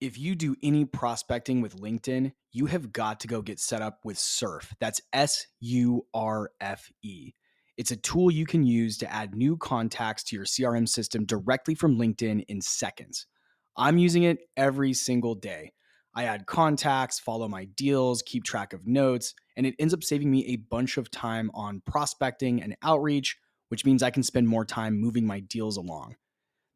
If you do any prospecting with LinkedIn, you have got to go get set up with Surfe. That's S U R F E. It's a tool you can use to add new contacts to your CRM system directly from LinkedIn in seconds. I'm using it every single day. I add contacts, follow my deals, keep track of notes, and it ends up saving me a bunch of time on prospecting and outreach, which means I can spend more time moving my deals along.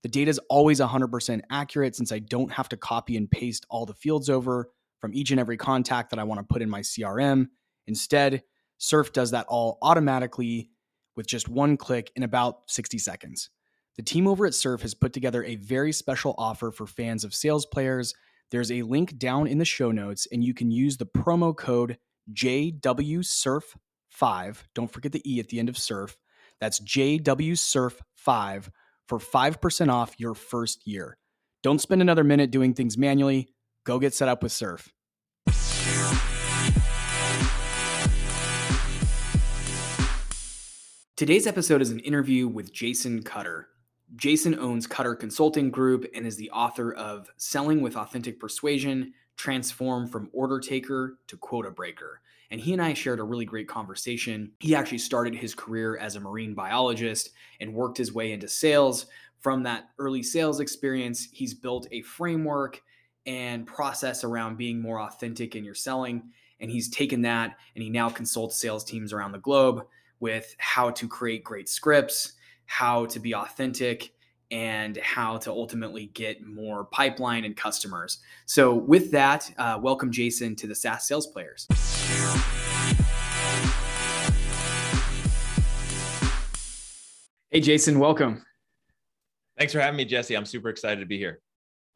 The data is always 100% accurate since I don't have to copy and paste all the fields over from each and every contact that I want to put in my CRM. Instead, Surfe does that all automatically with just one click in about 60 seconds. The team over at Surfe has put together a very special offer for fans of sales players. There's a link down in the show notes, and you can use the promo code JWSurf5. Don't forget the E at the end of Surfe. That's JWSurf5 for 5% off your first year. Don't spend another minute doing things manually. Go get set up with Surfe. Today's episode is an interview with Jason Cutter. Jason owns Cutter Consulting Group and is the author of Selling with Authentic Persuasion Transform from Order Taker to Quota Breaker. And he and I shared a really great conversation. He actually started his career as a marine biologist and worked his way into sales. From that early sales experience, he's built a framework and process around being more authentic in your selling. And he's taken that and he now consults sales teams around the globe with how to create great scripts, how to be authentic, and how to ultimately get more pipeline and customers. So, with that, uh, welcome Jason to the SaaS Sales Players. Hey, Jason, welcome. Thanks for having me, Jesse. I'm super excited to be here.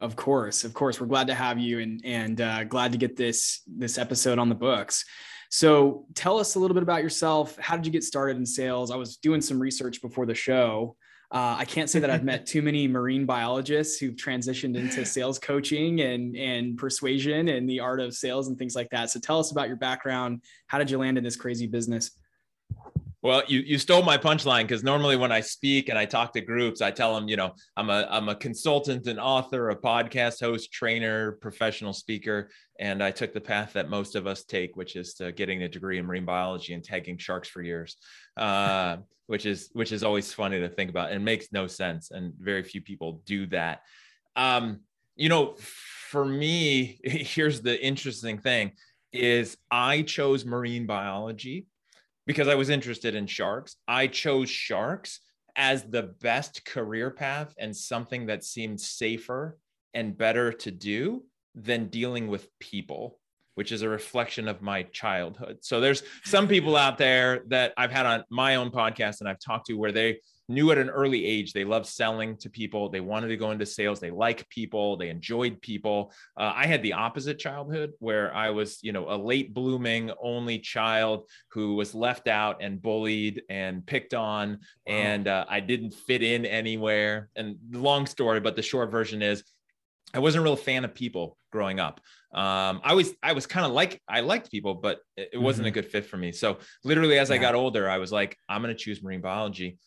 Of course, of course, we're glad to have you, and and uh, glad to get this this episode on the books. So, tell us a little bit about yourself. How did you get started in sales? I was doing some research before the show, uh, I can't say that I've met too many marine biologists who've transitioned into sales coaching and and persuasion and the art of sales and things like that. So tell us about your background. How did you land in this crazy business? Well, you you stole my punchline because normally when I speak and I talk to groups, I tell them, you know, I'm a I'm a consultant and author, a podcast host, trainer, professional speaker, and I took the path that most of us take, which is to getting a degree in marine biology and tagging sharks for years. Uh, which is which is always funny to think about. And makes no sense and very few people do that. Um you know for me here's the interesting thing is i chose marine biology because i was interested in sharks. I chose sharks as the best career path and something that seemed safer and better to do than dealing with people which is a reflection of my childhood. So there's some people out there that I've had on my own podcast and I've talked to where they knew at an early age they loved selling to people they wanted to go into sales they like people they enjoyed people uh, i had the opposite childhood where i was you know a late blooming only child who was left out and bullied and picked on wow. and uh, i didn't fit in anywhere and long story but the short version is I wasn't a real fan of people growing up. Um, I was I was kind of like I liked people, but it, it wasn't mm-hmm. a good fit for me. So literally, as yeah. I got older, I was like, I'm going to choose marine biology.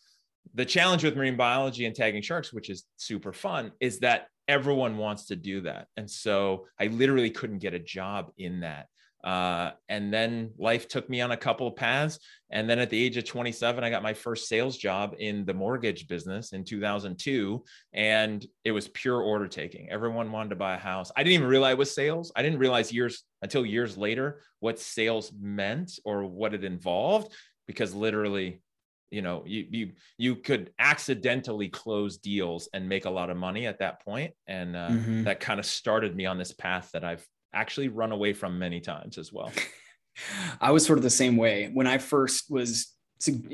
The challenge with marine biology and tagging sharks, which is super fun, is that everyone wants to do that, and so I literally couldn't get a job in that. Uh, and then life took me on a couple of paths. And then at the age of 27, I got my first sales job in the mortgage business in 2002. And it was pure order taking. Everyone wanted to buy a house. I didn't even realize it was sales. I didn't realize years until years later what sales meant or what it involved, because literally, you know, you you you could accidentally close deals and make a lot of money at that point, and uh, mm-hmm. that kind of started me on this path that I've actually run away from many times as well. I was sort of the same way when I first was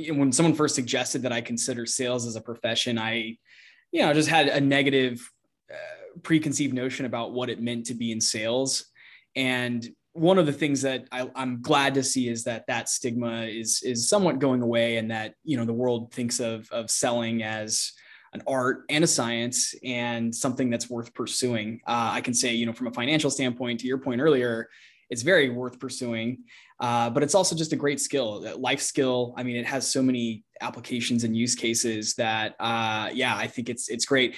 when someone first suggested that I consider sales as a profession. I, you know, just had a negative uh, preconceived notion about what it meant to be in sales, and one of the things that I, am glad to see is that that stigma is is somewhat going away, and that you know the world thinks of of selling as an art and a science and something that's worth pursuing. Uh, I can say, you know, from a financial standpoint, to your point earlier, it's very worth pursuing. Uh, but it's also just a great skill, life skill. I mean, it has so many applications and use cases that, uh, yeah, I think it's it's great.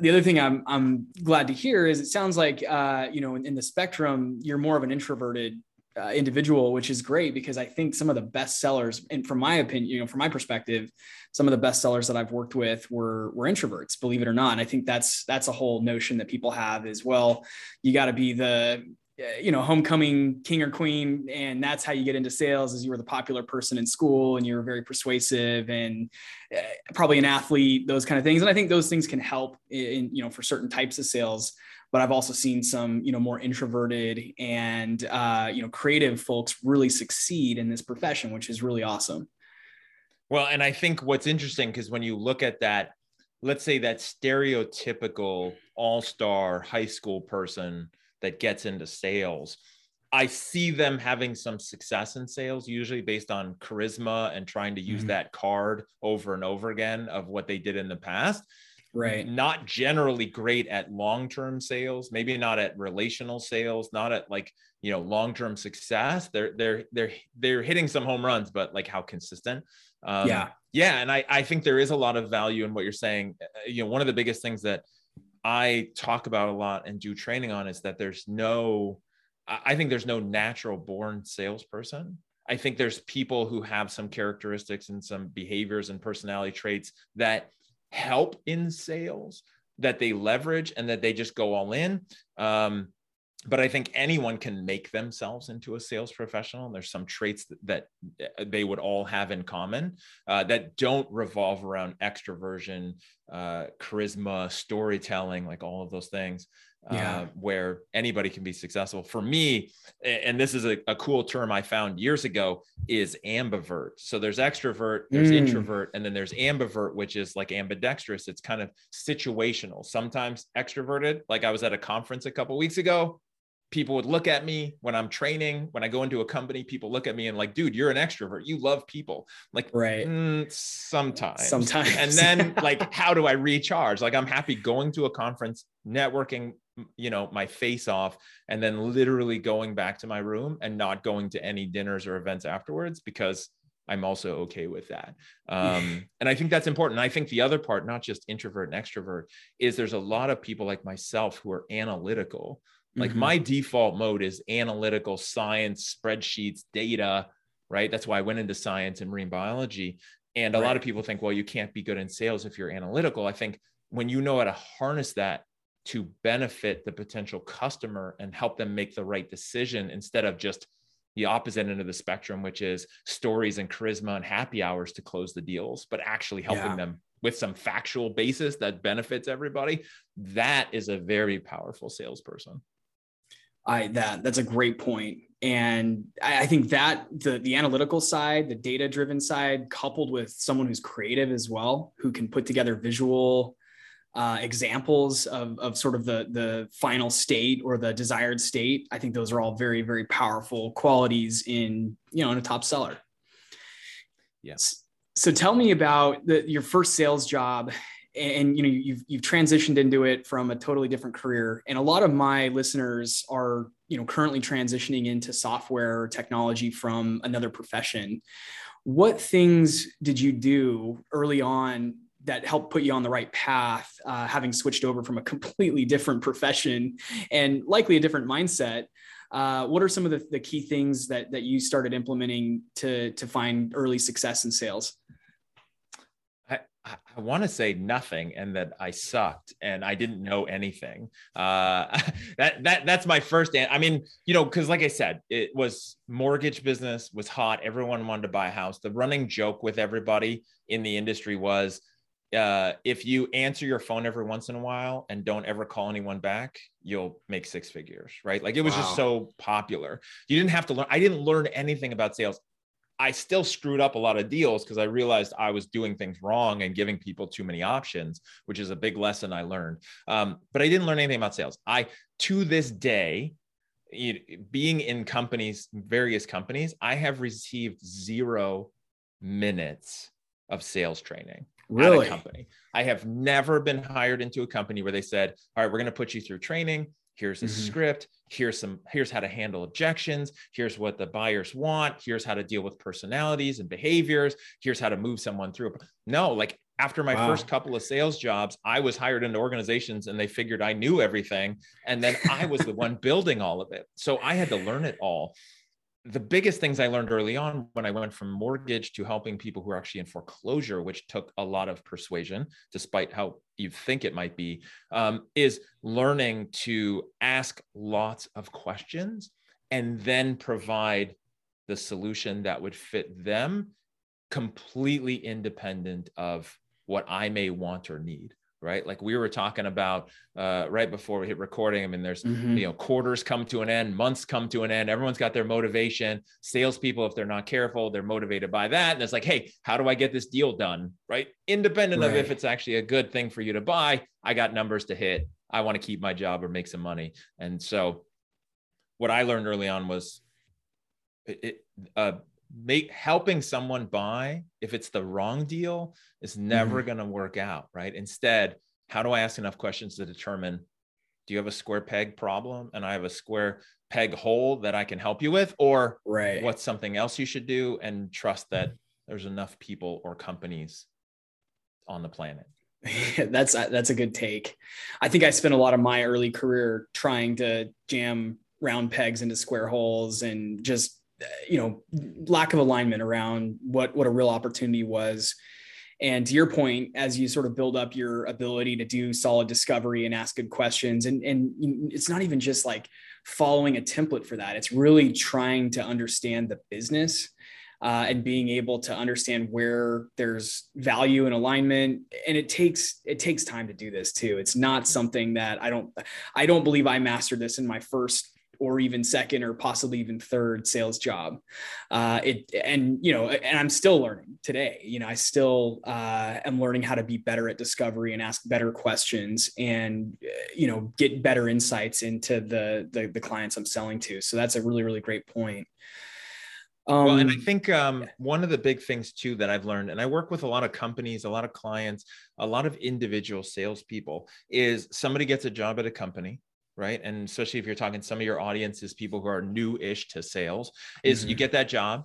the other thing I'm I'm glad to hear is it sounds like uh, you know in, in the spectrum you're more of an introverted uh, individual, which is great because I think some of the best sellers, and from my opinion, you know, from my perspective, some of the best sellers that I've worked with were were introverts, believe it or not. And I think that's that's a whole notion that people have as well. You got to be the uh, you know homecoming king or queen and that's how you get into sales is you were the popular person in school and you were very persuasive and uh, probably an athlete those kind of things and i think those things can help in you know for certain types of sales but I've also seen some, you know, more introverted and uh, you know, creative folks really succeed in this profession, which is really awesome. Well, and I think what's interesting because when you look at that, let's say that stereotypical all-star high school person that gets into sales, I see them having some success in sales, usually based on charisma and trying to use mm-hmm. that card over and over again of what they did in the past right. not generally great at long-term sales maybe not at relational sales not at like you know long-term success. They're they're they're they're hitting some home runs but like how consistent? Um, yeah. yeah and i i think there is a lot of value in what you're saying. Uh, you know one of the biggest things that i talk about a lot and do training on is that there's no i think there's no natural born salesperson. I think there's people who have some characteristics and some behaviors and personality traits that help in sales that they leverage and that they just go all in. Um, but I think anyone can make themselves into a sales professional. There's some traits that, that they would all have in common uh, that don't revolve around extroversion, uh, charisma, storytelling, like all of those things yeah. uh, where anybody can be successful. For me, and this is a, a, cool term I found years ago, is ambivert. So there's extrovert, there's mm. introvert, and then there's ambivert, which is like ambidextrous. It's kind of situational. Sometimes extroverted, like I was at a conference a couple weeks ago. People would look at me when I'm training. When I go into a company, people look at me and like, dude, you're an extrovert. You love people. Like, right? Mm, sometimes, sometimes. And then, like, how do I recharge? Like, I'm happy going to a conference, networking, you know my face off and then literally going back to my room and not going to any dinners or events afterwards because i'm also okay with that. Um, and i think that's important. I think the other part not just introvert and extrovert is there's a lot of people like myself who are analytical. Like mm-hmm. my default mode is analytical science spreadsheets data right? That's why i went into science and marine biology. And a right. lot of people think well you can't be good in sales if you're analytical. I think when you know how to harness that to benefit the potential customer and help them make the right decision instead of just the opposite end of the spectrum, which is stories and charisma and happy hours to close the deals, but actually helping yeah. them with some factual basis that benefits everybody. That is a very powerful salesperson. I that that's a great point. And I, I think that the the analytical side, the data driven side, coupled with someone who's creative as well, who can put together visual uh, examples of, of sort of the, the final state or the desired state. I think those are all very, very powerful qualities in, you know, in a top seller. Yes. So tell me about the, your first sales job and you know you've you've transitioned into it from a totally different career and a lot of my listeners are you know currently transitioning into software or technology from another profession what things did you do early on that helped put you on the right path, uh, having switched over from a completely different profession and likely a different mindset. Uh, what are some of the, the, key things that that you started implementing to to find early success in sales? I, I want to say nothing and that I sucked and I didn't know anything. Uh, that that that's my first. I mean, you know, because like I said, it was mortgage business was hot. Everyone wanted to buy a house. The running joke with everybody in the industry was uh, if you answer your phone every once in a while and don't ever call anyone back, you'll make six figures, right? Like it was wow. just so popular. You didn't have to learn. I didn't learn anything about sales. I still screwed up a lot of deals because I realized I was doing things wrong and giving people too many options, which is a big lesson I learned. Um, but I didn't learn anything about sales. I, to this day, being in companies, various companies, I have received zero minutes of sales training really? company. I have never been hired into a company where they said, "All right, we're going to put you through training. Here's a mm-hmm. script. Here's some. Here's how to handle objections. Here's what the buyers want. Here's how to deal with personalities and behaviors. Here's how to move someone through." No, like after my wow. first couple of sales jobs, I was hired into organizations and they figured I knew everything. And then I was the one building all of it. So I had to learn it all. The biggest things I learned early on when I went from mortgage to helping people who are actually in foreclosure, which took a lot of persuasion, despite how you think it might be, um, is learning to ask lots of questions and then provide the solution that would fit them completely independent of what I may want or need. Right. Like we were talking about uh, right before we hit recording. I mean, there's, mm-hmm. you know, quarters come to an end, months come to an end. Everyone's got their motivation. Salespeople, if they're not careful, they're motivated by that. And it's like, hey, how do I get this deal done? Right. Independent right. of if it's actually a good thing for you to buy, I got numbers to hit. I want to keep my job or make some money. And so what I learned early on was it, it uh, make helping someone buy if it's the wrong deal is never mm-hmm. going to work out right? Instead how do i ask enough questions to determine do you have a square peg problem and i have a square peg hole that i can help you with? Or right. what's something else you should do and trust that there's enough people or companies on the planet? That's that's a good take. I think i spent a lot of my early career trying to jam round pegs into square holes and just you know lack of alignment around what what a real opportunity was. And to your point as you sort of build up your ability to do solid discovery and ask good questions and and it's not even just like following a template for that. It's really trying to understand the business uh, and being able to understand where there's value and alignment. And it takes it takes time to do this too. It's not something that i don't i don't believe i mastered this in my first or even second or possibly even third sales job. Uh, it and you know, and I'm still learning today. You know, I still uh, am learning how to be better at discovery and ask better questions, and uh, you know, get better insights into the, the the clients I'm selling to. So that's a really really great point. Um, well, and I um, think um, one of the big things too that I've learned, and I work with a lot of companies, a lot of clients, a lot of individual salespeople, is somebody gets a job at a company, right? And especially if you're talking some of your audience is people who are new-ish to sales, is mm-hmm. you get that job,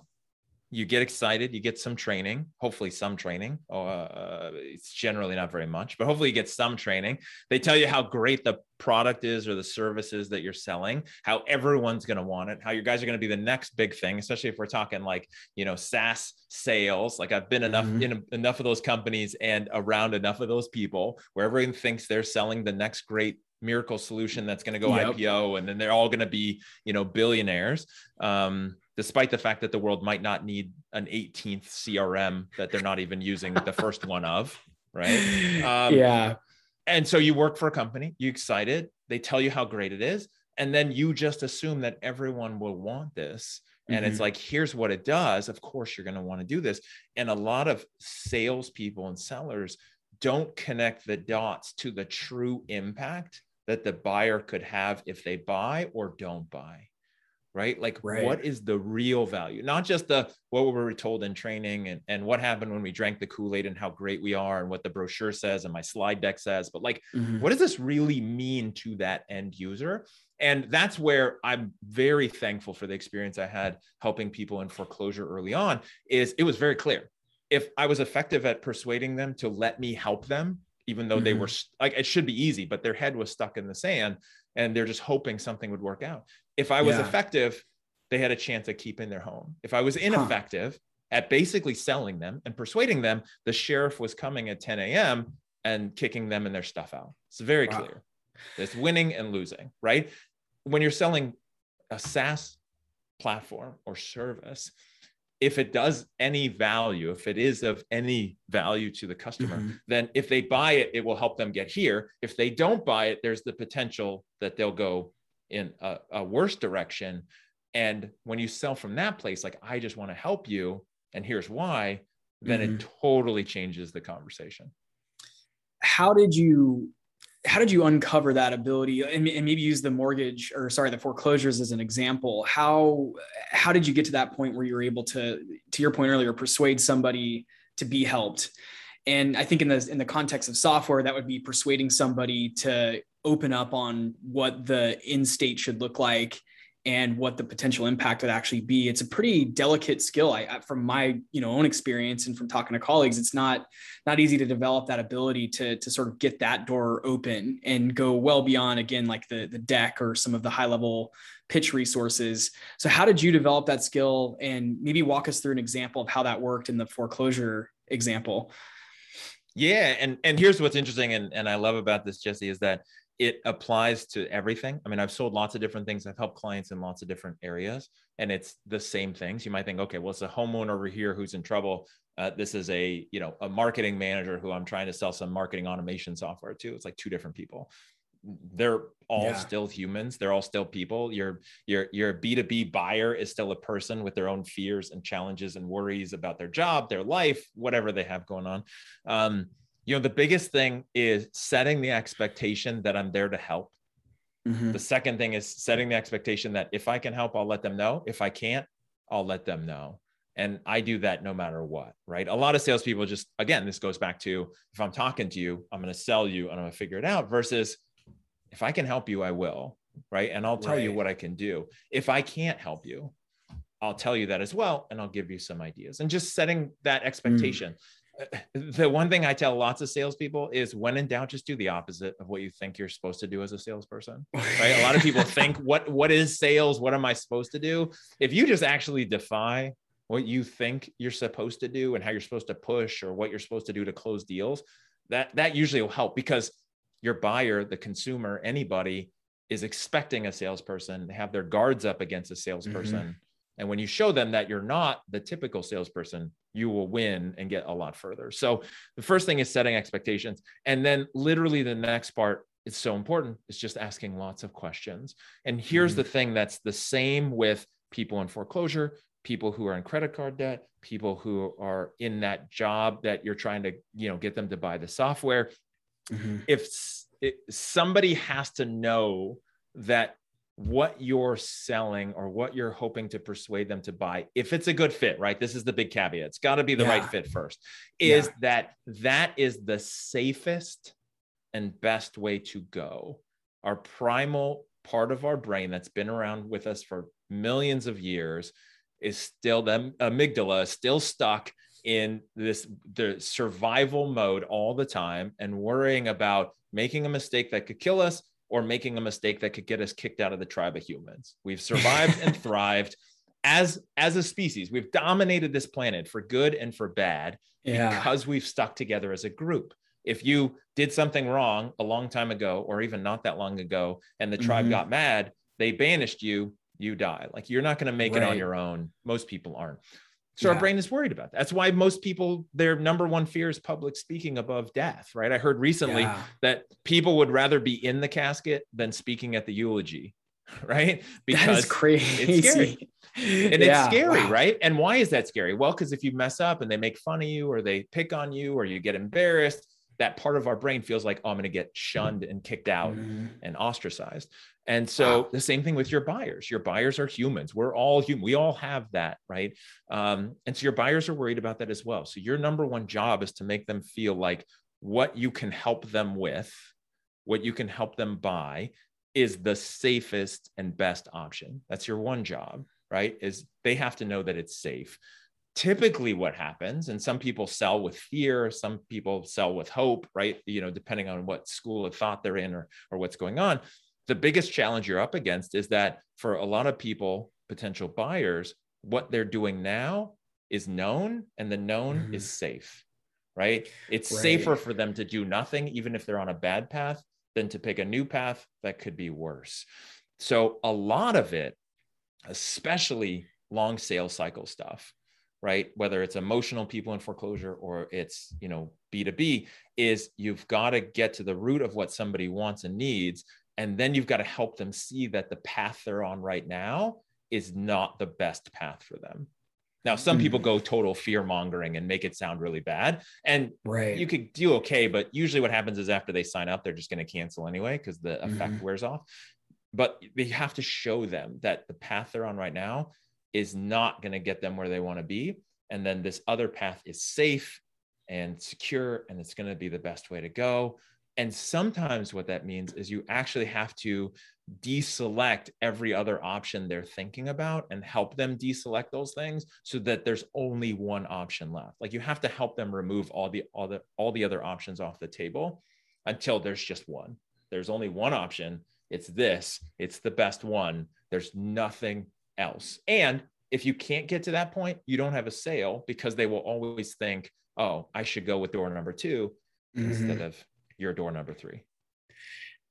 you get excited, you get some training, hopefully some training. Uh, it's generally not very much, but hopefully you get some training. They tell you how great the product is or the services that you're selling, how everyone's going to want it, how you guys are going to be the next big thing, especially if we're talking like, you know, SaaS sales. Like I've been enough mm-hmm. in enough of those companies and around enough of those people where everyone thinks they're selling the next great miracle solution that's going to go yep. IPO and then they're all going to be, you know, billionaires. Um, despite the fact that the world might not need an 18th CRM that they're not even using the first one of, right? Um, yeah. And so you work for a company, you excited, they tell you how great it is, and then you just assume that everyone will want this. And mm-hmm. it's like, here's what it does. Of course, you're going to want to do this. And a lot of salespeople and sellers don't connect the dots to the true impact that the buyer could have if they buy or don't buy right like right. what is the real value not just the what we were told in training and, and what happened when we drank the kool-aid and how great we are and what the brochure says and my slide deck says but like mm-hmm. what does this really mean to that end user and that's where i'm very thankful for the experience i had helping people in foreclosure early on is it was very clear if i was effective at persuading them to let me help them even though mm-hmm. they were like it should be easy but their head was stuck in the sand and they're just hoping something would work out if i was yeah. effective they had a chance at keeping their home if i was ineffective huh. at basically selling them and persuading them the sheriff was coming at 10 a.m and kicking them and their stuff out it's very wow. clear it's winning and losing right when you're selling a saas platform or service if it does any value, if it is of any value to the customer, mm-hmm. then if they buy it, it will help them get here. If they don't buy it, there's the potential that they'll go in a, a worse direction. And when you sell from that place, like, I just want to help you, and here's why, then mm-hmm. it totally changes the conversation. How did you how did you uncover that ability? And, maybe use the mortgage or sorry the foreclosures as an example. How how did you get to that point where you were able to to your point earlier persuade somebody to be helped? And i think in the in the context of software that would be persuading somebody to open up on what the in state should look like and what the potential impact would actually be. It's a pretty delicate skill. I, from my you know own experience and from talking to colleagues, it's not not easy to develop that ability to to sort of get that door open and go well beyond again like the the deck or some of the high level pitch resources. So how did you develop that skill and maybe walk us through an example of how that worked in the foreclosure example? Yeah, and and here's what's interesting and and I love about this Jesse is that it applies to everything. I mean, I've sold lots of different things. I've helped clients in lots of different areas, and it's the same things. You might think, okay, well, it's a homeowner over here who's in trouble. Uh, this is a you know a marketing manager who I'm trying to sell some marketing automation software to. It's like two different people. They're all yeah. still humans. They're all still people. Your your your B2B buyer is still a person with their own fears and challenges and worries about their job, their life, whatever they have going on. Um, you know the biggest thing is setting the expectation that i'm there to help mm-hmm. the second thing is setting the expectation that if i can help i'll let them know if i can't i'll let them know and i do that no matter what right a lot of salespeople just again this goes back to if i'm talking to you i'm going to sell you and i'm going to figure it out versus if i can help you i will right and i'll tell right. you what i can do if i can't help you I'll tell you that as well, and I'll give you some ideas. And just setting that mm. expectation. Mm the one thing I tell lots of salespeople is when in doubt, just do the opposite of what you think you're supposed to do as a salesperson. Right. a lot of people think what what is sales? What am I supposed to do? If you just actually defy what you think you're supposed to do and how you're supposed to push or what you're supposed to do to close deals, that that usually will help because your buyer, the consumer, anybody is expecting a salesperson to have their guards up against a salesperson. Mm-hmm and when you show them that you're not the typical salesperson, you will win and get a lot further. So the first thing is setting expectations. And then literally the next part is so important is just asking lots of questions. And here's mm-hmm. the thing that's the same with people in foreclosure, people who are in credit card debt, people who are in that job that you're trying to, you know, get them to buy the software. Mm-hmm. If it, somebody has to know that what you're selling or what you're hoping to persuade them to buy if it's a good fit right this is the big caveat it's got to be the yeah. right fit first is yeah. that that is the safest and best way to go our primal part of our brain that's been around with us for millions of years is still the amygdala is still stuck in this the survival mode all the time and worrying about making a mistake that could kill us or making a mistake that could get us kicked out of the tribe of humans. We've survived and thrived as as a species. We've dominated this planet for good and for bad yeah. because we've stuck together as a group. If you did something wrong a long time ago or even not that long ago and the tribe mm-hmm. got mad, they banished you, you die. Like you're not going to make right. it on your own. Most people aren't. So yeah. our brain is worried about that. That's why most people, their number one fear is public speaking above death, right? I heard recently yeah. that people would rather be in the casket than speaking at the eulogy, right? Because crazy. It's scary. and yeah. it's scary, wow. right? And why is that scary? Well, because if you mess up and they make fun of you or they pick on you or you get embarrassed, that part of our brain feels like, oh, I'm going to get shunned and kicked out mm-hmm. and ostracized. And so wow. the same thing with your buyers. Your buyers are humans. We're all human. We all have that, right? Um, and so your buyers are worried about that as well. So your number one job is to make them feel like what you can help them with, what you can help them buy, is the safest and best option. That's your one job, right? Is they have to know that it's safe typically what happens and some people sell with fear some people sell with hope right you know depending on what school of thought they're in or, or what's going on the biggest challenge you're up against is that for a lot of people potential buyers what they're doing now is known and the known mm-hmm. is safe right it's right. safer for them to do nothing even if they're on a bad path than to pick a new path that could be worse so a lot of it especially long sales cycle stuff right whether it's emotional people in foreclosure or it's you know b2b is you've got to get to the root of what somebody wants and needs and then you've got to help them see that the path they're on right now is not the best path for them now some mm. people go total fear mongering and make it sound really bad and right. you could do okay but usually what happens is after they sign up they're just going to cancel anyway because the effect mm. wears off but they have to show them that the path they're on right now is not going to get them where they want to be. And then this other path is safe and secure and it's going to be the best way to go. And sometimes what that means is you actually have to deselect every other option they're thinking about and help them deselect those things so that there's only one option left. Like you have to help them remove all the all the all the other options off the table until there's just one. There's only one option. It's this. It's the best one. There's nothing else. And if you can't get to that point, you don't have a sale because they will always think, "Oh, I should go with door number 2 mm-hmm. instead of your door number 3."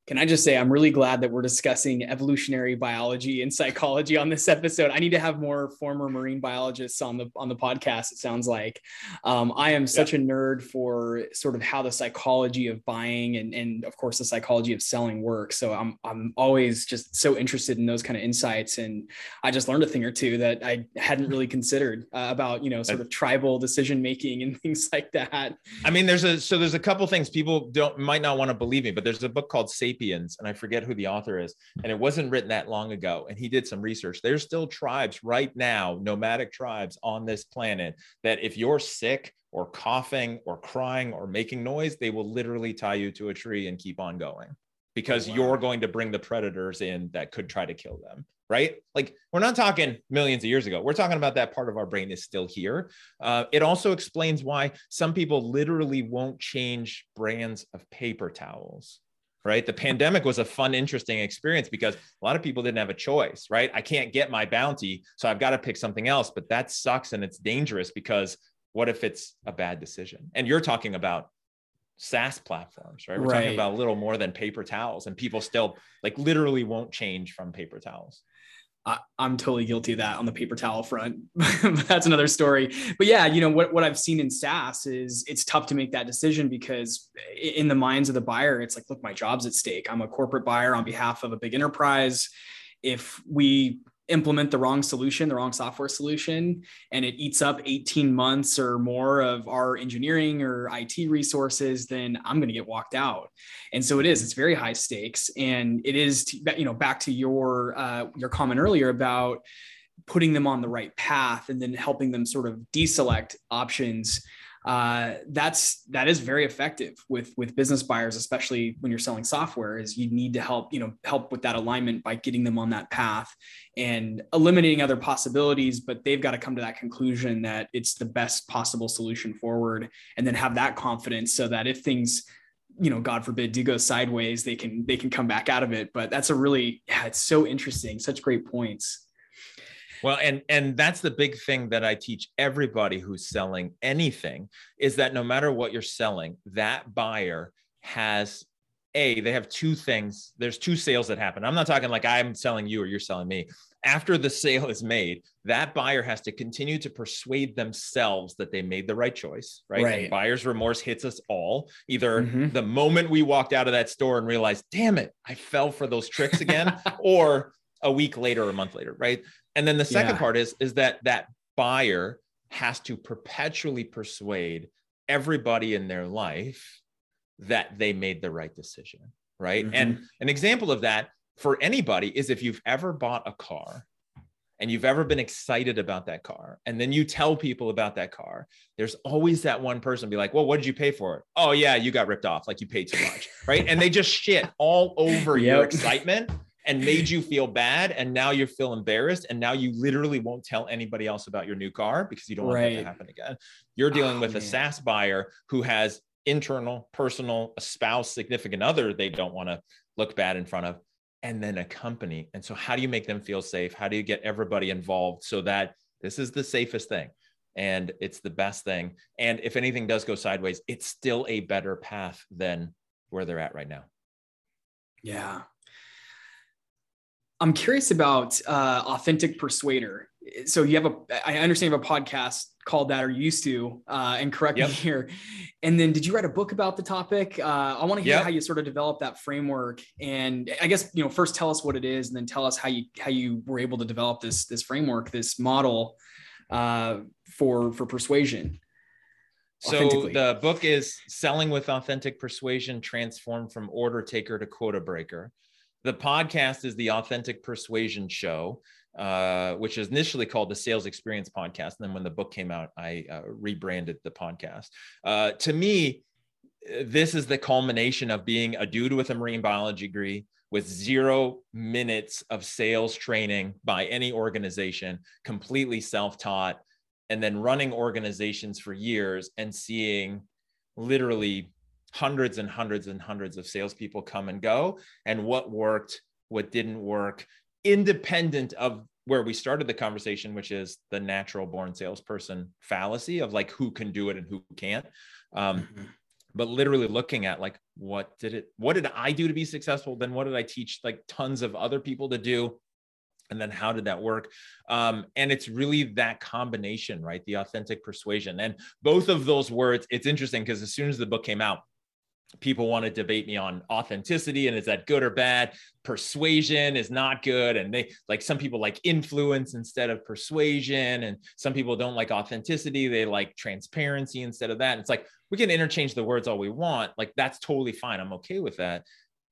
Can I just say I'm really glad that we're discussing evolutionary biology and psychology on this episode. I need to have more former marine biologists on the on the podcast. It sounds like um, I am such yeah. a nerd for sort of how the psychology of buying and and of course the psychology of selling works. So I'm I'm always just so interested in those kind of insights, and I just learned a thing or two that I hadn't really considered uh, about you know sort of tribal decision making and things like that. I mean, there's a so there's a couple things people don't might not want to believe me, but there's a book called Sapiens Sapiens, and I forget who the author is, and it wasn't written that long ago. And he did some research. There's still tribes right now, nomadic tribes on this planet, that if you're sick or coughing or crying or making noise, they will literally tie you to a tree and keep on going because wow. you're going to bring the predators in that could try to kill them right? Like we're not talking millions of years ago. We're talking about that part of our brain is still here. Uh, it also explains why some people literally won't change brands of paper towels right? The pandemic was a fun, interesting experience because a lot of people didn't have a choice, right? I can't get my bounty, so I've got to pick something else, but that sucks and it's dangerous because what if it's a bad decision? And you're talking about SaaS platforms, right? We're right. talking about a little more than paper towels, and people still like literally won't change from paper towels. I, am totally guilty of that on the paper towel front. That's another story. But yeah, you know what what I've seen in SaaS is it's tough to make that decision because in the minds of the buyer, it's like, look, my job's at stake. I'm a corporate buyer on behalf of a big enterprise. If we implement the wrong solution, the wrong software solution, and it eats up 18 months or more of our engineering or IT resources, then I'm going to get walked out. And so it is. It's very high stakes, and it is. You know, back to your uh, your comment earlier about putting them on the right path and then helping them sort of deselect options uh, that's that is very effective with with business buyers, especially when you're selling software. Is you need to help you know help with that alignment by getting them on that path and eliminating other possibilities, but they've got to come to that conclusion that it's the best possible solution forward, and then have that confidence so that if things you know god forbid do go sideways they can they can come back out of it but that's a really yeah it's so interesting such great points well, and and that's the big thing that I teach everybody who's selling anything is that no matter what you're selling, that buyer has a they have two things there's two sales that happen i'm not talking like i'm selling you or you're selling me after the sale is made that buyer has to continue to persuade themselves that they made the right choice right, right. buyer's remorse hits us all either mm-hmm. the moment we walked out of that store and realized damn it i fell for those tricks again or a week later or a month later right and then the second yeah. part is is that that buyer has to perpetually persuade everybody in their life that they made the right decision, right? Mm-hmm. And an example of that for anybody is if you've ever bought a car and you've ever been excited about that car and then you tell people about that car there's always that one person be like well what did you pay for it oh yeah you got ripped off like you paid too much right and they just shit all over yep. your excitement and made you feel bad and now you feel embarrassed and now you literally won't tell anybody else about your new car because you don't want right. that to happen again. You're dealing oh, with man. a SaaS buyer who has internal personal a spouse significant other they don't want to look bad in front of and then a company. And so how do you make them feel safe? How do you get everybody involved so that this is the safest thing and it's the best thing? And if anything does go sideways it's still a better path than where they're at right now. Yeah I'm curious about uh, authentic persuader. So you have a, I understand you have a podcast called that or you used to, uh, and correct yep. me here. And then did you write a book about the topic? Uh, I want to hear yep. how you sort of develop that framework. And I guess, you know, first tell us what it is and then tell us how you, how you were able to develop this, this framework, this model uh, for, for persuasion. So the book is Selling with Authentic Persuasion, Transform from Order Taker to Quota Breaker. The podcast is the Authentic Persuasion Show, uh, which is initially called the Sales Experience Podcast. And then when the book came out, I uh, rebranded the podcast. Uh, to me, this is the culmination of being a dude with a marine biology degree with zero minutes of sales training by any organization, completely self taught, and then running organizations for years and seeing literally hundreds and hundreds and hundreds of salespeople come and go, and what worked, what didn't work, independent of where we started the conversation, which is the natural born salesperson fallacy of like who can do it and who can't. Um, mm-hmm. but literally looking at like what did it what did i do to be successful? Then what did i teach like tons of other people to do? And then how did that work? Um, and it's really that combination right? The authentic persuasion. And both of those words it's interesting because as soon as the book came out people want to debate me on authenticity and is that good or bad? Persuasion is not good. And they like some people like influence instead of persuasion. And some people don't like authenticity. They like transparency instead of that. And it's like we can interchange the words all we want. Like that's totally fine. I'm okay with that.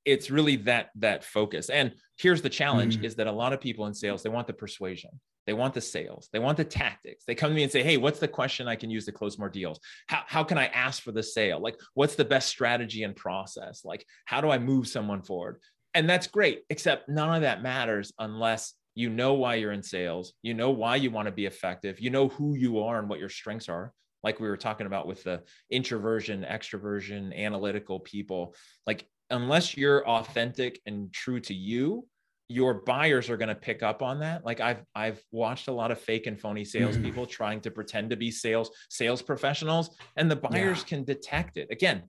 It's really that that focus. And here's the challenge mm. is that a lot of people in sales they want the persuasion they want the sales. They want the tactics. They come to me and say, Hey, what's the question I can use to close more deals? How, how can I ask for the sale? Like, what's the best strategy and process? Like, how do I move someone forward? And that's great, except none of that matters unless you know why you're in sales. You know why you want to be effective. You know who you are and what your strengths are. Like we were talking about with the introversion, extroversion, analytical people. Like, unless you're authentic and true to you, your buyers are going to pick up on that. Like i've i've watched a lot of fake and phony salespeople mm. trying to pretend to be sales sales professionals and the buyers yeah. can detect it. Again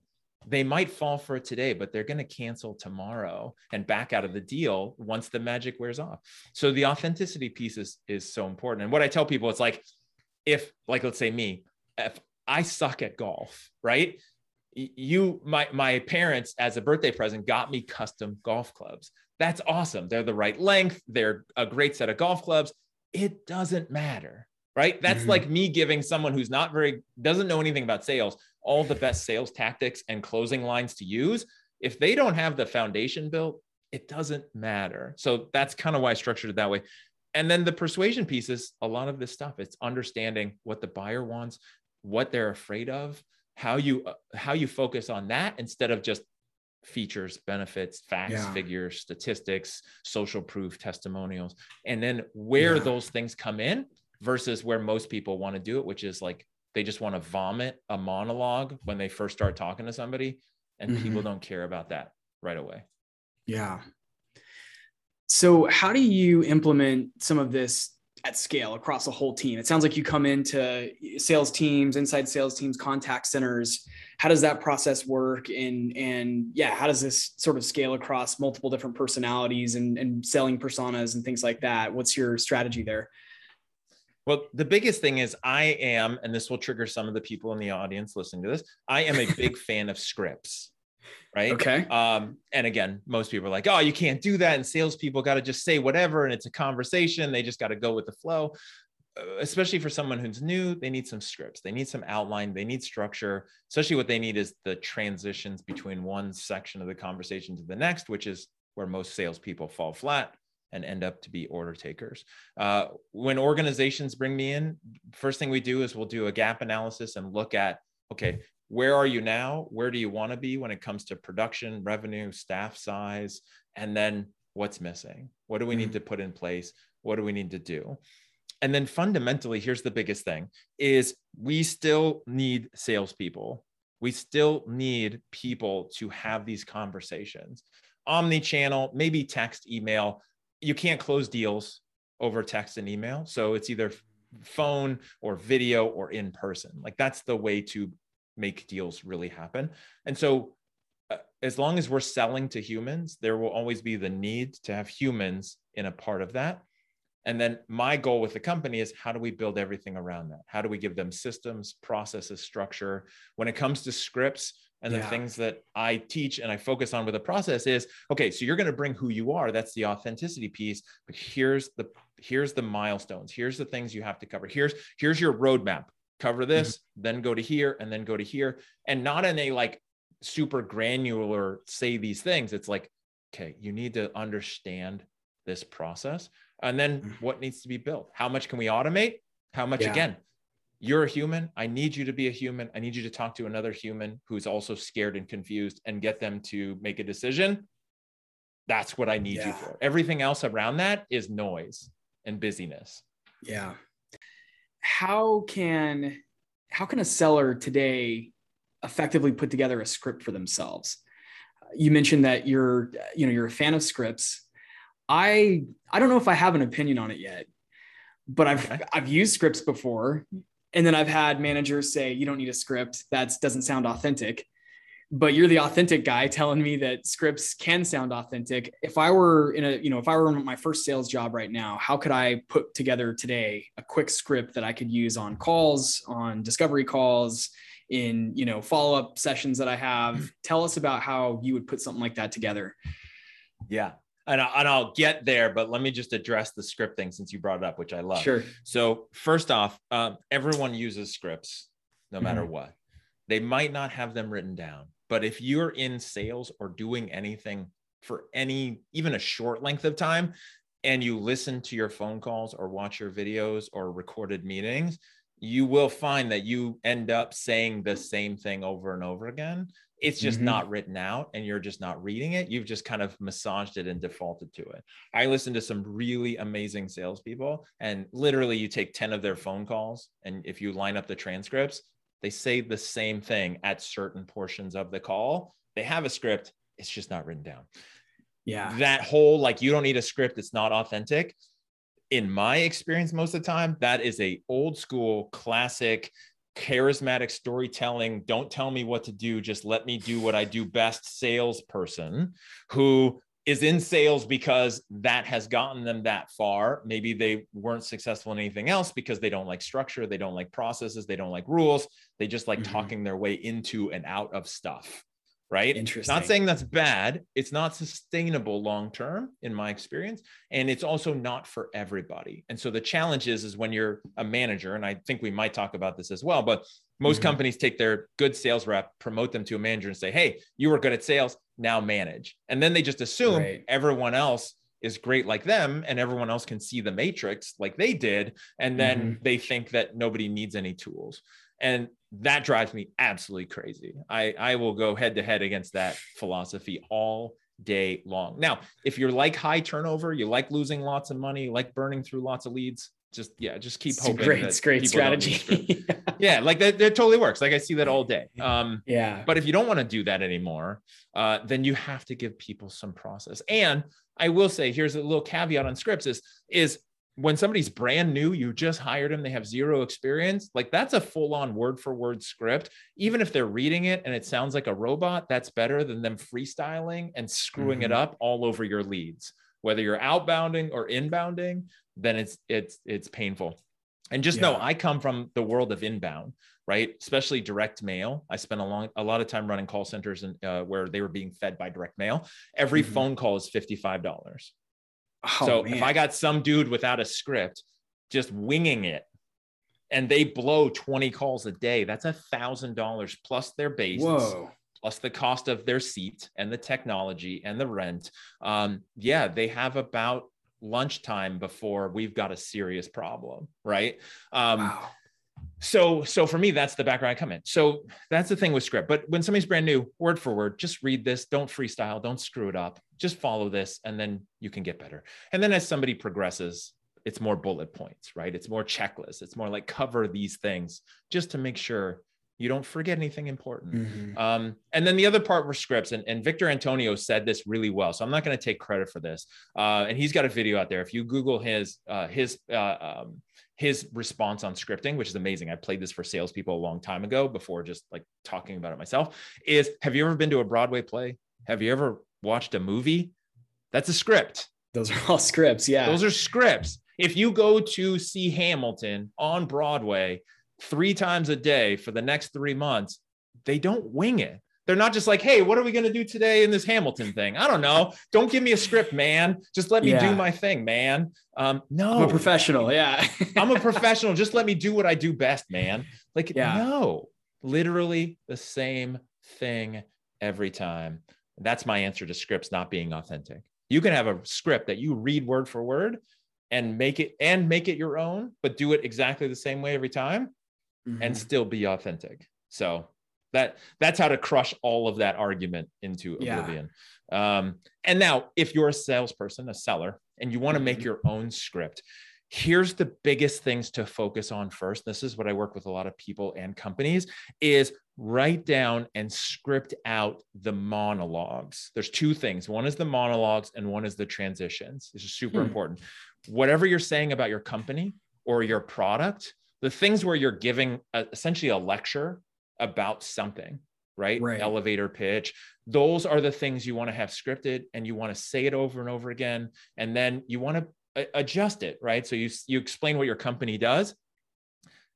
they might fall for it today but they're going to cancel tomorrow and back out of the deal once the magic wears off. So the authenticity piece is is so important. And what i tell people it's like if like let's say me if i suck at golf right? You my my parents as a birthday present got me custom golf clubs that's awesome. They're the right length, they're a great set of golf clubs. It doesn't matter, right? That's mm-hmm. like me giving someone who's not very, doesn't know anything about sales, all the best sales tactics and closing lines to use. If they don't have the foundation built, it doesn't matter. So that's kind of why I structured it that way. And then the persuasion piece is a lot of this stuff. It's understanding what the buyer wants, what they're afraid of, how you uh, how you focus on that instead of just features, benefits, facts, yeah. figures, statistics, social proof, testimonials, and then where yeah. those things come in versus where most people want to do it, which is like they just want to vomit a monologue when they first start talking to somebody, and mm-hmm. people don't care about that right away. Yeah. So, how do you implement some of this at scale across a whole team? It sounds like you come into sales teams, inside sales teams, contact centers. How does that process work? And and yeah, how does this sort of scale across multiple different personalities and, and selling personas and things like that? What's your strategy there? Well, the biggest thing is I am, and this will trigger some of the people in the audience listening to this. I am a big fan of scripts right? Okay. Um, and again, most people are like, oh, you can't do that. And salespeople got to just say whatever, and it's a conversation. They just got to go with the flow. Uh, especially for someone who's new, they need some scripts, they need some outline, they need structure. Especially what they need is the transitions between one section of the conversation to the next, which is where most salespeople fall flat and end up to be order takers. Uh, when organizations bring me in, first thing we do is we'll do a gap analysis and look at okay, where are you now? Where do you want to be when it comes to production, revenue, staff size? And then what's missing? What do we need mm-hmm. to put in place? What do we need to do? And then fundamentally, here's the biggest thing is we still need salespeople. We still need people to have these conversations. Omni-channel, maybe text, email. You can't close deals over text and email. So it's either phone or video or in person. Like that's the way to make deals really happen. And so, uh, as long as we're selling to humans, there will always be the need to have humans in a part of that. And then my goal with the company is how do we build everything around that? How do we give them systems, processes, structure? When it comes to scripts and the things that I teach and I focus on with the process is okay, so you're going to bring who you are. That's the authenticity piece. But here's the here's the milestones. Here's the things you have to cover. Here's here's your roadmap cover mm-hmm. this, mm-hmm. then go to here, and then go to here. And not in a like super granular say these things. It's like, okay, you need to understand this process. And then mm-hmm. what needs to be built? How much can we automate? How much, yeah. again, you're a human. I need you to be a human. I need you to talk to another human who's also scared and confused and get them to make a decision. That's what I need yeah. you for. Everything else around that is noise and busyness. Yeah. How can how can a seller today effectively put together a script for themselves? You mentioned that you're you know you're a fan of scripts. I I don't know if I have an opinion on it yet, but I've okay. I've used scripts before and then I've had managers say, you don't need a script. That doesn't sound authentic. But you're the authentic guy telling me that scripts can sound authentic. If I were in a, you know, if I were in my first sales job right now, how could I put together today a quick script that I could use on calls, on discovery calls, in, you know, follow-up sessions that I have? Tell us about how you would put something like that together. Yeah and, I, and I'll get there, but let me just address the script thing since you brought it up, which I love. Sure. So first off, um, everyone uses scripts, no matter mm-hmm. what. They might not have them written down, but if you're in sales or doing anything for any even a short length of time, and you listen to your phone calls or watch your videos or recorded meetings, you will find that you end up saying the same thing over and over again it's just mm-hmm. not written out and you're just not reading it. You've just kind of massaged it and defaulted to it. I listen to some really amazing salespeople, and literally, you take 10 of their phone calls, and if you line up the transcripts, they say the same thing at certain portions of the call. They have a script, it's just not written down. Yeah. That whole like, you don't need a script, it's not authentic. In my experience, most of the time, that is a old school classic charismatic storytelling, don't tell me what to do, just let me do what I do best salesperson who is in sales because that has gotten them that far. Maybe they weren't successful in anything else because they don't like structure, they don't like processes, they don't like rules. They just like mm-hmm. talking their way into and out of stuff right? Interesting. Not saying that's bad. It's not sustainable long term, in my experience, and it's also not for everybody. And so the challenge is, is when you're a manager, and I think we might talk about this as well, but most mm-hmm. companies take their good sales rep, promote them to a manager, and say, "Hey, you were good at sales, now manage." And then they just assume right. everyone else is great like them and everyone else can see the matrix like they did and then mm-hmm. they think that nobody needs any tools and that drives me absolutely crazy. I, I will go head to head against that philosophy all day long. Now, if you're like high turnover, you like losing lots of money, like burning through lots of leads, just yeah, just keep it's hoping. Great, it's great strategy. yeah, like that, that totally works. Like I see that all day. Um, yeah. But if you don't want to do that anymore, uh, then you have to give people some process. And I will say, here's a little caveat on scripts: is is when somebody's brand new, you just hired them, they have zero experience, like that's a full on word for word script. Even if they're reading it and it sounds like a robot, that's better than them freestyling and screwing mm-hmm. it up all over your leads. Whether you're outbounding or inbounding, then it's it's it's painful. And just yeah. know I come from the world of inbound, right? Especially direct mail. I spent a long a lot of time running call centers and uh, where they were being fed by direct mail. Every mm-hmm. phone call is $55 Oh, so man. if I got some dude without a script just winging it and they blow 20 calls a day, that's a thousand dollars plus their base. Plus the cost of their seat and the technology and the rent. Um, yeah, they have about lunchtime before we've got a serious problem, right? Um, wow. so so for me that's the background i come in. So that's the thing with script. But when somebody's brand new word for word just read this. Don't freestyle. Don't screw it up. Just follow this and then you can get better. And then as somebody progresses it's more bullet points right? It's more checklists. It's more like cover these things just to make sure you don't forget anything important mm-hmm. um, and then the other part were scripts and, and victor antonio said this really well so i'm not going to take credit for this uh, and he's got a video out there if you google his uh, his uh, um, his response on scripting, which is amazing. I played this for salespeople a long time ago before just like talking about it myself. Is have you ever been to a Broadway play? Have you ever watched a movie? That's a script. Those are all scripts. Yeah. Those are scripts. If you go to see Hamilton on Broadway three times a day for the next three months, they don't wing it. They're not just like, hey, what are we going to do today in this Hamilton thing? I don't know. Don't give me a script, man. Just let me yeah. do my thing, man. Um, no, I'm a professional. Yeah. I'm a professional. Just let me do what I do best, man. Like, yeah. no, literally the same thing every time. That's my answer to scripts not being authentic. You can have a script that you read word for word and make it and make it your own, but do it exactly the same way every time. Mm-hmm. and still be authentic. So that that's how to crush all of that argument into oblivion. Yeah. Um, and now, if you're a salesperson, a seller, and you want to make mm-hmm. your own script, here's the biggest things to focus on first. This is what I work with a lot of people and companies is write down and script out the monologues. There's two things. One is the monologues and one is the transitions. This is super hmm. important. Whatever you're saying about your company or your product, the things where you're giving a, essentially a lecture about something, right? right? Elevator pitch. Those are the things you want to have scripted and you want to say it over and over again. And then you want to uh, adjust it, right? So you, you explain what your company does.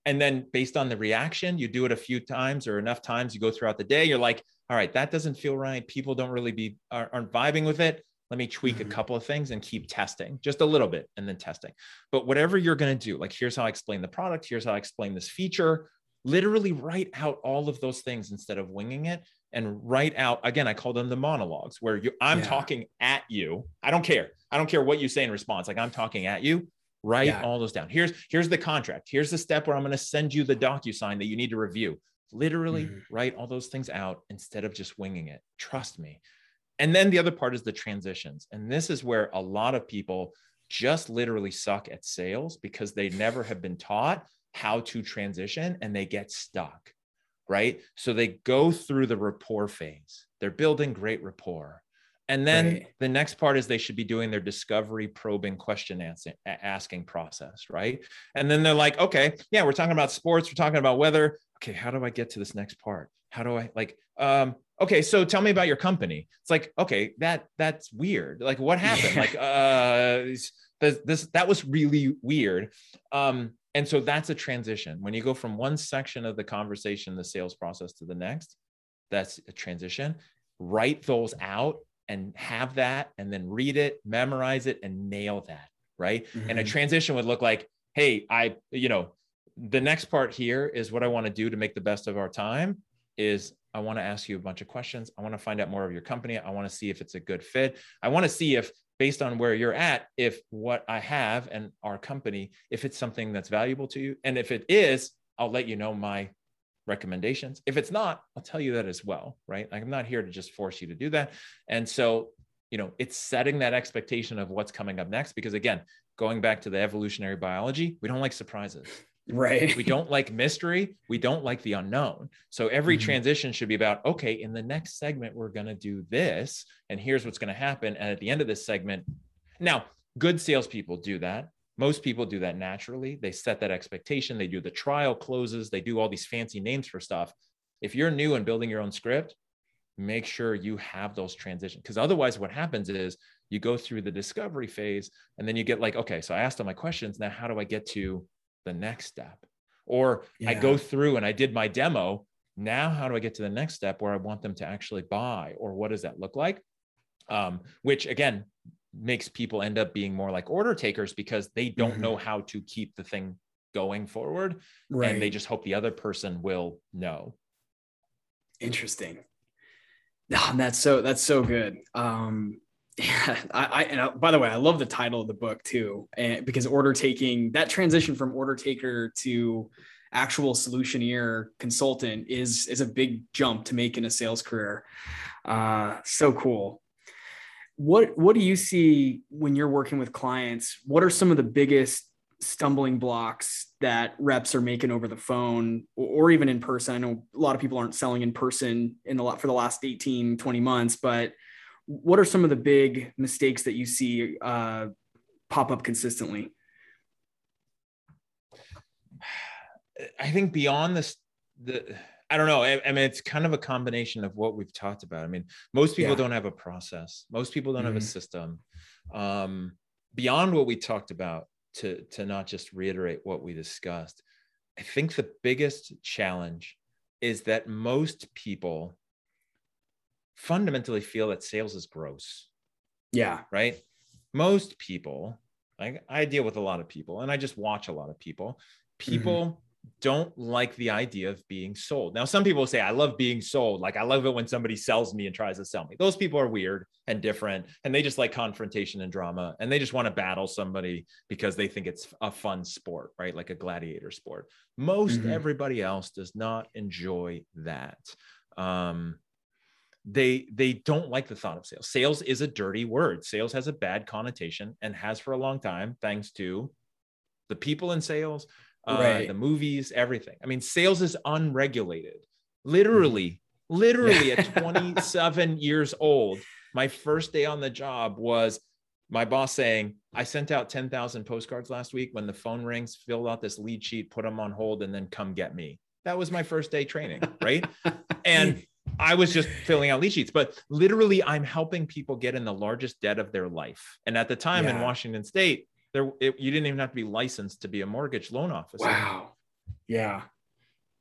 And then based on the reaction, you do it a few times or enough times, you go throughout the day, you're like, all right, that doesn't feel right. People don't really be aren't vibing with it. Let me tweak mm-hmm. a couple of things and keep testing just a little bit and then testing. But whatever you're going to do, like here's how I explain the product, here's how I explain this feature, literally write out all of those things instead of winging it and write out again i call them the monologues where you i'm yeah. talking at you i don't care i don't care what you say in response like i'm talking at you write yeah. all those down here's here's the contract here's the step where i'm going to send you the docu-sign that you need to review literally mm-hmm. write all those things out instead of just winging it trust me and then the other part is the transitions and this is where a lot of people just literally suck at sales because they never have been taught how to transition and they get stuck, right? So they go through the rapport phase. They're building great rapport. And then right. the next part is they should be doing their discovery, probing, question answering, asking process, right? And then they're like, okay, yeah, we're talking about sports, we're talking about weather. Okay, how do I get to this next part? How do I like? Um, okay, so tell me about your company. It's like, okay, that that's weird. Like, what happened? Yeah. Like, uh, this, this that was really weird. Um, and so that's a transition. When you go from one section of the conversation, the sales process to the next, that's a transition. Write those out and have that, and then read it, memorize it, and nail that. Right. Mm-hmm. And a mm-hmm. transition would look like, hey, I, you know, the next part here is what I want to do to make the best of our time is I want to ask you a bunch of questions. I want to find out more of your company. I want to see if it's a good fit. I want to see if based on where you're at if what i have and our company if it's something that's valuable to you and if it is i'll let you know my recommendations if it's not i'll tell you that as well right like i'm not here to just force you to do that and so you know it's setting that expectation of what's coming up next because again going back to the evolutionary biology we don't like surprises Right. we don't like mystery. We don't like the unknown. So every mm-hmm. transition should be about, okay, in the next segment, we're going to do this. And here's what's going to happen. And at the end of this segment, now, good salespeople do that. Most people do that naturally. They set that expectation. They do the trial closes. They do all these fancy names for stuff. If you're new and building your own script, make sure you have those transitions. Because otherwise, what happens is you go through the discovery phase and then you get like, okay, so I asked all my questions. Now, how do I get to the next step? Or yeah. I go through and I did my demo. Now, how do I get to the next step where I want them to actually buy? Or what does that look like? Um, which again makes people end up being more like order takers because they don't mm-hmm. know how to keep the thing going forward. Right. And they just hope the other person will know. Interesting. Oh, that's so that's so good. Um, yeah, I, I and I, by the way, I love the title of the book too, and because order taking that transition from order taker to actual solutioneer consultant is is a big jump to make in a sales career. Uh, so cool. What what do you see when you're working with clients? What are some of the biggest stumbling blocks that reps are making over the phone or, or even in person? I know a lot of people aren't selling in person in the lot for the last 18, 20 months, but what are some of the big mistakes that you see uh, pop up consistently? I think beyond this, the I don't know. I, I, mean, it's kind of a combination of what we've talked about. I mean, most people yeah. don't have a process. Most people don't mm-hmm. have a mm-hmm. system. Um, beyond what we talked about, to to not just reiterate what we discussed, I think the biggest challenge is that most people fundamentally feel that sales is gross. Yeah. Right. Most people, like I deal with a lot of people and I just watch a lot of people. People mm-hmm. don't like the idea of being sold. Now, some people say, I love being sold. Like, I love it when somebody sells me and tries to sell me. Those people are weird and different, and they just like confrontation and drama, and they just want to battle somebody because they think it's a fun sport, right? Like a gladiator sport. Most mm-hmm. everybody else does not enjoy that. Um, they they don't like the thought of sales. Sales is a dirty word. Sales has a bad connotation and has for a long time, thanks to the people in sales, uh, right. the movies, everything. I mean, sales is unregulated. Literally, literally at 27 years old, my first day on the job was my boss saying, I sent out 10,000 postcards last week. When the phone rings, fill out this lead sheet, put them on hold, and then come get me. That was my first day training, right? and I was just filling out lead sheets, but literally, I'm helping people get in the largest debt of their life. And at the time yeah. in Washington State, there it, you didn't even have to be licensed to be a mortgage loan officer. Wow. Yeah.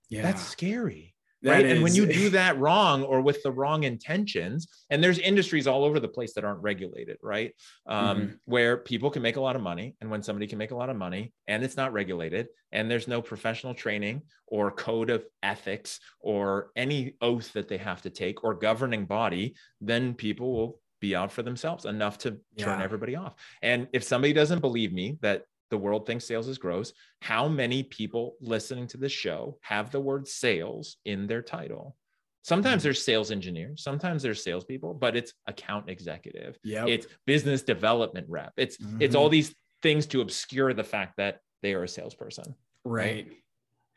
Yeah. That's scary. Right. Is. And when you do that wrong or with the wrong intentions, and there's industries all over the place that aren't regulated, right? Um, mm-hmm. Where people can make a lot of money. And when somebody can make a lot of money and it's not regulated and there's no professional training or code of ethics or any oath that they have to take or governing body, then people will be out for themselves enough to turn everybody off. And if somebody doesn't believe me that the world thinks sales is gross, how many people listening to this show have the word sales in their title? Sometimes mm-hmm. there's sales engineers, sometimes there's salespeople, but it's account executive. Yeah, it's business development rep. It's mm-hmm. it's all these things to obscure the fact that they are a salesperson. Right.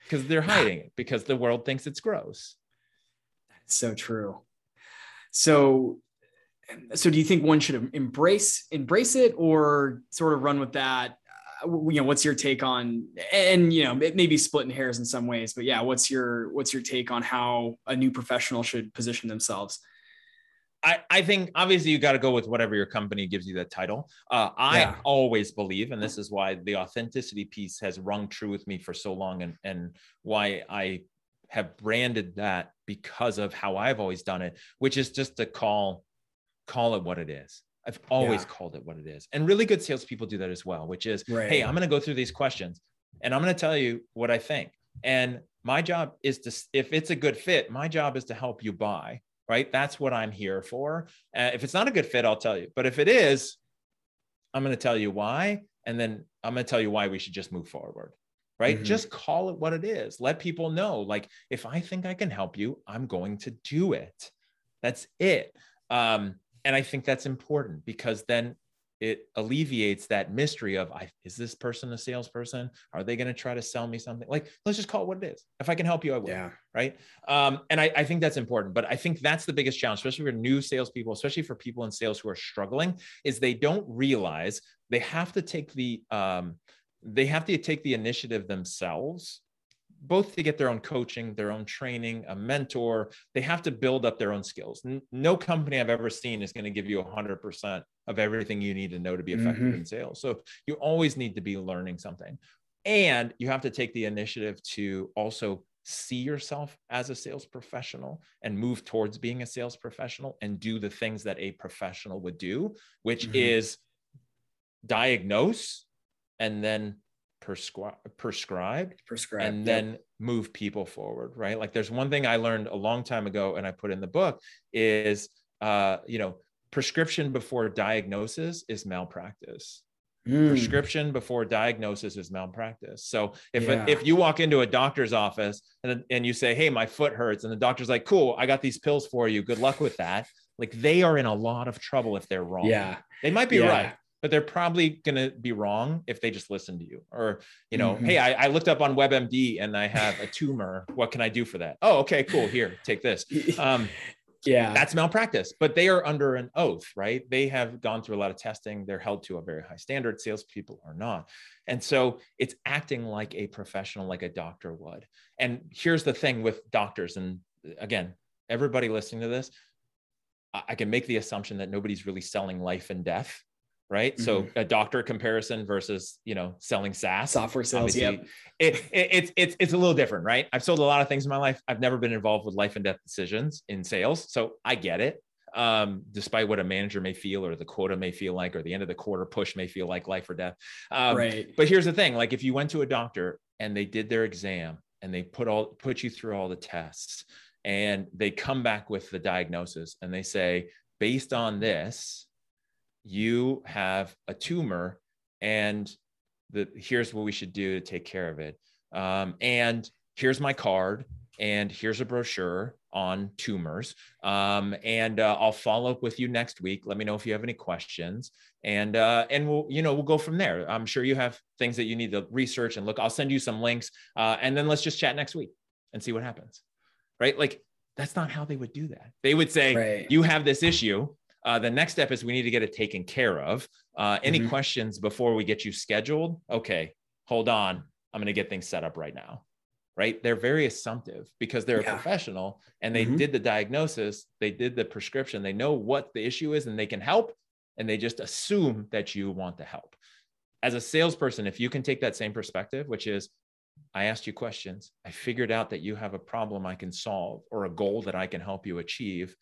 Because right? they're hiding it because the world thinks it's gross. That's so true. So so do you think one should embrace embrace it or sort of run with that you know what's your take on and you know it may be splitting hairs in some ways but yeah what's your what's your take on how a new professional should position themselves I, I think obviously you got to go with whatever your company gives you that title. Uh, I yeah. always believe, and this is why the authenticity piece has rung true with me for so long, and and why I have branded that because of how I've always done it, which is just to call call it what it is. I've always yeah. called it what it is. And really good salespeople do that as well, which is, right. hey, I'm going to go through these questions and I'm going to tell you what I think. And my job is to, if it's a good fit, my job is to help you buy, right? That's what I'm here for. Uh, if it's not a good fit, I'll tell you. But if it is, I'm going to tell you why. And then I'm going to tell you why we should just move forward, right? Mm-hmm. Just call it what it is. Let people know, like, if I think I can help you, I'm going to do it. That's it. Um, and I think that's important because then it alleviates that mystery of I, is this person a salesperson? Are they going to try to sell me something? Like let's just call it what it is. If i can help you i will yeah. right? Um, and I, I think that's important but i think that's the biggest challenge especially for new salespeople especially for people in sales who are struggling is they don't realize they have to take the um, they have to take the initiative themselves both to get their own coaching, their own training, a mentor. They have to build up their own skills. No company I've ever seen is going to give you 100% of everything you need to know to be effective mm-hmm. in sales. So you always need to be learning something. And you have to take the initiative to also see yourself as a sales professional and move towards being a sales professional and do the things that a professional would do, which mm-hmm. is diagnose and then prescri- prescribed prescribed and then move people forward right? Like there's one thing i learned a long time ago and i put in the book is uh you know prescription before diagnosis is malpractice. Mm. prescription before diagnosis is malpractice. So if yeah. if you walk into a doctor's office and, and you say hey my foot hurts and the doctor's like cool i got these pills for you. Good luck with that. Like they are in a lot of trouble if they're wrong. Yeah. They might be yeah. right but they're probably going to be wrong if they just listen to you or you know mm-hmm. hey I, I, looked up on webmd and i have a tumor. What can i do for that? Oh okay cool. Here take this. Um, yeah. that's malpractice but they are under an oath right? They have gone through a lot of testing. They're held to a very high standard. Salespeople are not. And so it's acting like a professional like a doctor would. And here's the thing with doctors and again everybody listening to this I can make the assumption that nobody's really selling life and death right? Mm-hmm. So a doctor comparison versus you know selling SaaS software sales. Yeah, it, it, it's it's it's a little different, right? I've sold a lot of things in my life. I've never been involved with life and death decisions in sales, so I get it. Um, despite what a manager may feel or the quota may feel like or the end of the quarter push may feel like life or death. Um, right. But here's the thing: like if you went to a doctor and they did their exam and they put all put you through all the tests and they come back with the diagnosis and they say based on this you have a tumor and the here's what we should do to take care of it um, and here's my card and here's a brochure on tumors. Um, and uh, I'll follow up with you next week. Let me know if you have any questions, and uh, and we'll you know we'll go from there. I'm sure you have things that you need to research and look. I'll send you some links, uh, and then let's just chat next week and see what happens. Right? Like that's not how they would do that. They would say right. you have this issue. Uh, the next step is we need to get it taken care of. Uh, any mm-hmm. questions before we get you scheduled? Okay, hold on. I'm going to get things set up right now right? They're very assumptive because they're yeah. a professional and they mm-hmm. did the diagnosis, they did the prescription, they know what the issue is and they can help and they just assume that you want to help. As a salesperson, if you can take that same perspective, which is I asked you questions, I figured out that you have a problem I can solve or a goal that I can help you achieve,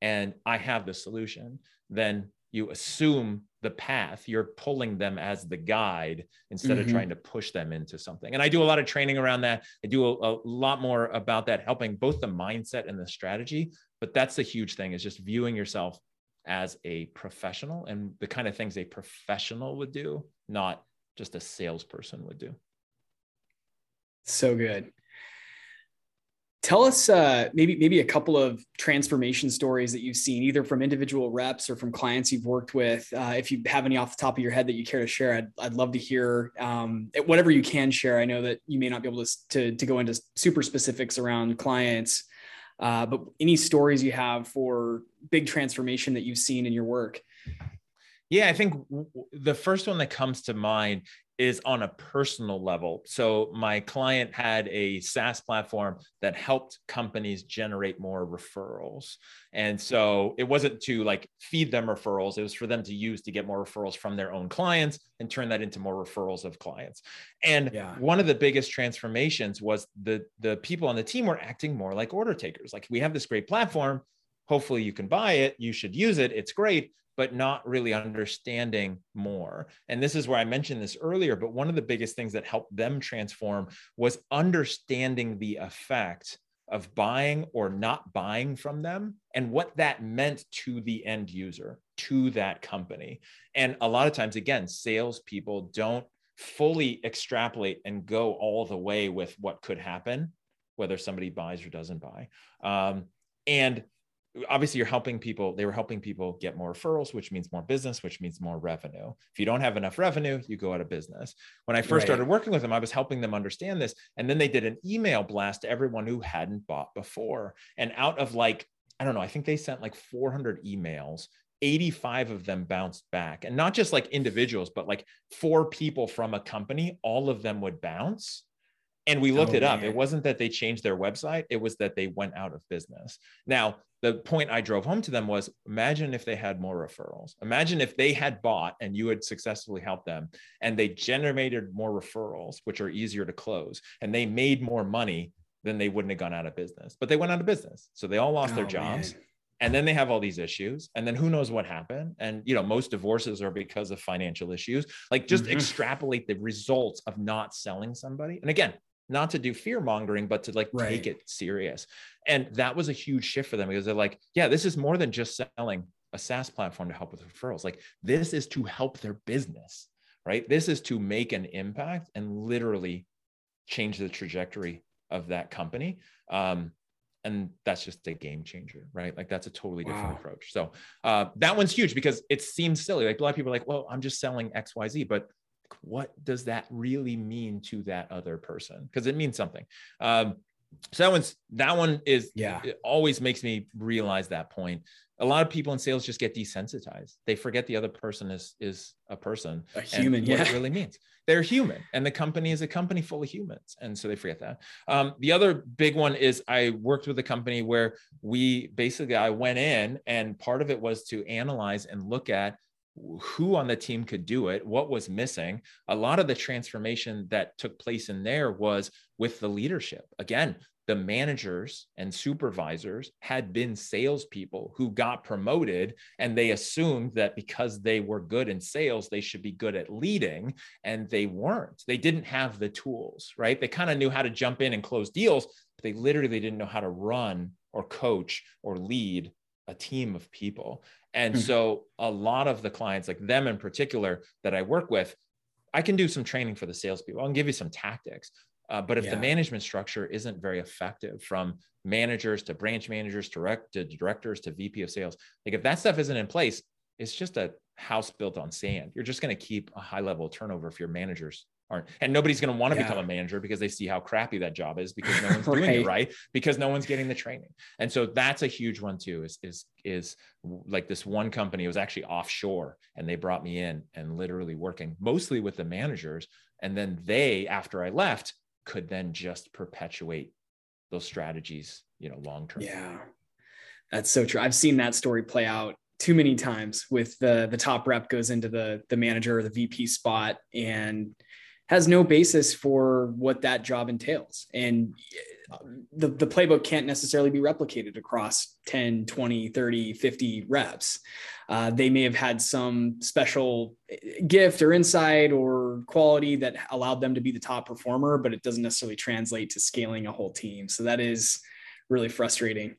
and I have the solution, then you assume the path. You're pulling them as the guide instead mm-hmm. of trying to push them into something. And i do a lot of training around that. I do a, a, lot more about that helping both the mindset and the strategy but that's the huge thing is just viewing yourself as a professional and the kind of things a professional would do not just a salesperson would do. So good Tell us uh, maybe maybe a couple of transformation stories that you've seen, either from individual reps or from clients you've worked with. Uh, if you have any off the top of your head that you care to share, I'd, I'd love to hear um, whatever you can share. I know that you may not be able to to, to go into super specifics around clients, uh, but any stories you have for big transformation that you've seen in your work. Yeah, I think the first one that comes to mind is on a personal level. So my client had a SaaS platform that helped companies generate more referrals. And so it wasn't to like feed them referrals, it was for them to use to get more referrals from their own clients and turn that into more referrals of clients. And yeah. one of the biggest transformations was the the people on the team were acting more like order takers. Like we have this great platform, hopefully you can buy it, you should use it, it's great, but not really understanding more. And this is where I mentioned this earlier, but one of the biggest things that helped them transform was understanding the effect of buying or not buying from them and what that meant to the end user, to that company. And a lot of times, again, salespeople don't fully extrapolate and go all the way with what could happen, whether somebody buys or doesn't buy. Um, and obviously you're helping people they were helping people get more referrals which means more business which means more revenue if you don't have enough revenue you go out of business when i first right. started working with them i was helping them understand this and then they did an email blast to everyone who hadn't bought before and out of like i don't know i think they sent like 400 emails 85 of them bounced back and not just like individuals but like four people from a company all of them would bounce and we looked oh, it up. Man. It wasn't that they changed their website, it was that they went out of business. Now, the point I drove home to them was imagine if they had more referrals. Imagine if they had bought and you had successfully helped them and they generated more referrals, which are easier to close, and they made more money, then they wouldn't have gone out of business. But they went out of business. So they all lost oh, their jobs. Man. And then they have all these issues. And then who knows what happened? And, you know, most divorces are because of financial issues. Like just mm-hmm. extrapolate the results of not selling somebody. And again, not to do fear mongering, but to like right. take it serious. And that was a huge shift for them because they're like, yeah, this is more than just selling a SaaS platform to help with referrals. Like this is to help their business, right? This is to make an impact and literally change the trajectory of that company. Um, and that's just a game changer, right? Like that's a totally different wow. approach. So uh, that one's huge because it seems silly. Like a lot of people are like, well, I'm just selling X, Y, Z, but what does that really mean to that other person? Because it means something. Um, so that one's that one is yeah. it always makes me realize that point. A lot of people in sales just get desensitized. They forget the other person is is a person a human yeah what it really means. They're human and the company is a company full of humans and so they forget that. Um, the other big one is i worked with a company where we basically i went in and part of it was to analyze and look at who on the team could do it, what was missing. A lot of the transformation that took place in there was with the leadership. Again, the managers and supervisors had been salespeople who got promoted, and they assumed that because they were good in sales, they should be good at leading, and they weren't. They didn't have the tools, right? They kind of knew how to jump in and close deals, but they literally didn't know how to run or coach or lead a team of people. And mm-hmm. so a lot of the clients, like them in particular, that I work with, I can do some training for the salespeople. I can give you some tactics. Uh, but if yeah. the management structure isn't very effective from managers to branch managers to, direct, to directors to VP of sales, like if that stuff isn't in place, it's just a house built on sand. You're just going to keep a high level turnover if your managers aren't and nobody's going to want to yeah. become a manager because they see how crappy that job is because no one's right. doing it right. because no one's getting the training. And so that's a huge one too is is is like this one company was actually offshore and they brought me in and literally working mostly with the managers. And then they after i left could then just perpetuate those strategies you know long term. Yeah. That's so true. I've seen that story play out too many times with the the top rep goes into the the manager or the vp spot and has no basis for what that job entails. And the, the playbook can't necessarily be replicated across 10, 20, 30, 50 reps. Uh, they may have had some special gift or insight or quality that allowed them to be the top performer, but it doesn't necessarily translate to scaling a whole team. So that is really frustrating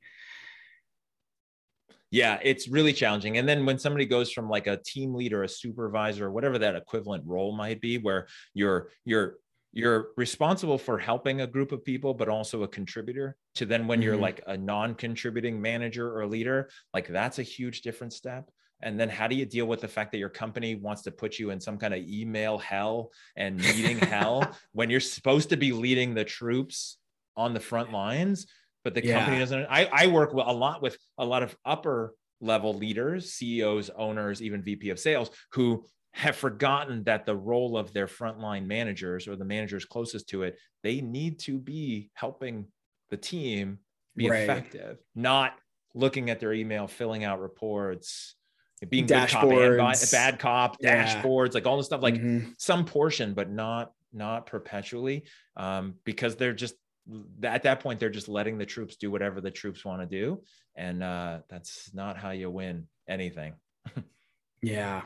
yeah it's really challenging and then when somebody goes from like a team leader a supervisor or whatever that equivalent role might be where you're you're you're responsible for helping a group of people but also a contributor to then when mm-hmm. you're like a non-contributing manager or leader like that's a huge different step and then how do you deal with the fact that your company wants to put you in some kind of email hell and meeting hell when you're supposed to be leading the troops on the front lines but the yeah. company doesn't. I, I work a lot with a lot of upper level leaders, CEOs, owners, even VP of sales who have forgotten that the role of their frontline managers or the managers closest to it, they need to be helping the team be right. effective, not looking at their email, filling out reports, being dashboards, cop bad cop, yeah. dashboards, like all this stuff, like mm-hmm. some portion, but not not perpetually, um, because they're just at that point they're just letting the troops do whatever the troops want to do and uh, that's not how you win anything yeah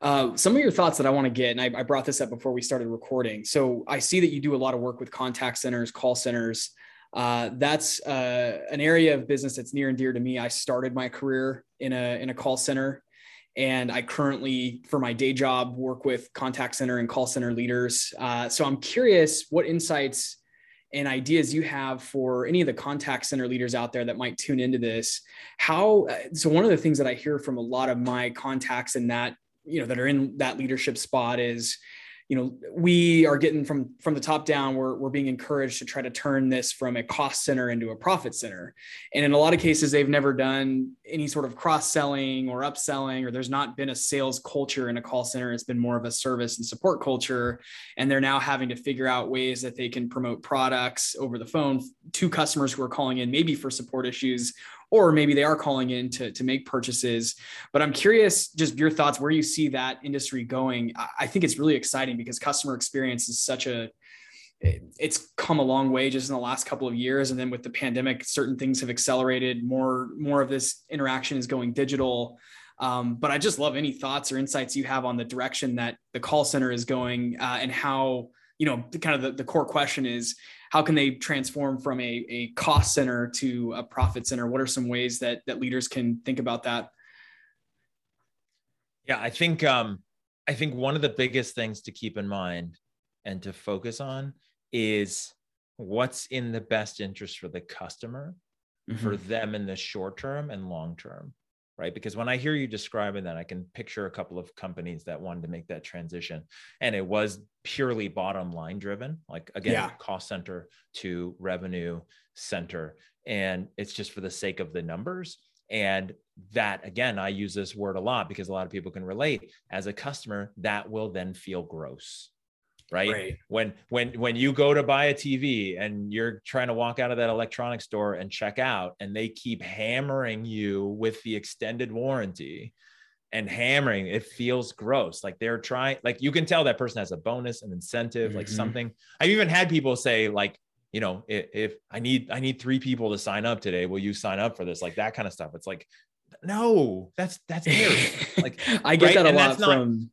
uh, some of your thoughts that I want to get, and I, I, brought this up before we started recording. So I see that you do a lot of work with contact centers, call centers. Uh, that's uh, an area of business that's near and dear to me. I started my career in a in a call center, and I currently, for my day job, work with contact center and call center leaders. Uh, so I'm curious what insights and ideas you have for any of the contact center leaders out there that might tune into this how uh, so one of the things that i hear from a lot of my contacts in that you know that are in that leadership spot is you know we are getting from from the top down we're, we're being encouraged to try to turn this from a cost center into a profit center. And in a lot of cases they've never done any sort of cross selling or upselling or there's not been a sales culture in a call center. It's been more of a service and support culture. And they're now having to figure out ways that they can promote products over the phone to customers who are calling in maybe for support issues or maybe they are calling in to, to make purchases. But I'm curious, just your thoughts, where you see that industry going. I think it's really exciting because customer experience is such a it's come a long way just in the last couple of years and then with the pandemic certain things have accelerated more more of this interaction is going digital um, but i just love any thoughts or insights you have on the direction that the call center is going uh, and how you know kind of the, the core question is how can they transform from a, a cost center to a profit center? What are some ways that that leaders can think about that? Yeah, I think um, I think one of the biggest things to keep in mind and to focus on is what's in the best interest for the customer, mm-hmm. for them in the short term and long term right? Because when I hear you describing that, I can picture a couple of companies that wanted to make that transition. And it was purely bottom line driven, like again, yeah. cost center to revenue center. And it's just for the sake of the numbers. And that, again, I use this word a lot because a lot of people can relate. As a customer, that will then feel gross right? right? When when when you go to buy a TV and you're trying to walk out of that electronic store and check out and they keep hammering you with the extended warranty and hammering it feels gross like they're trying like you can tell that person has a bonus an incentive mm-hmm. like something i've even had people say like you know, if, if I need I need three people to sign up today, will you sign up for this? Like that kind of stuff. It's like, no, that's that's like I get right? that a and lot from.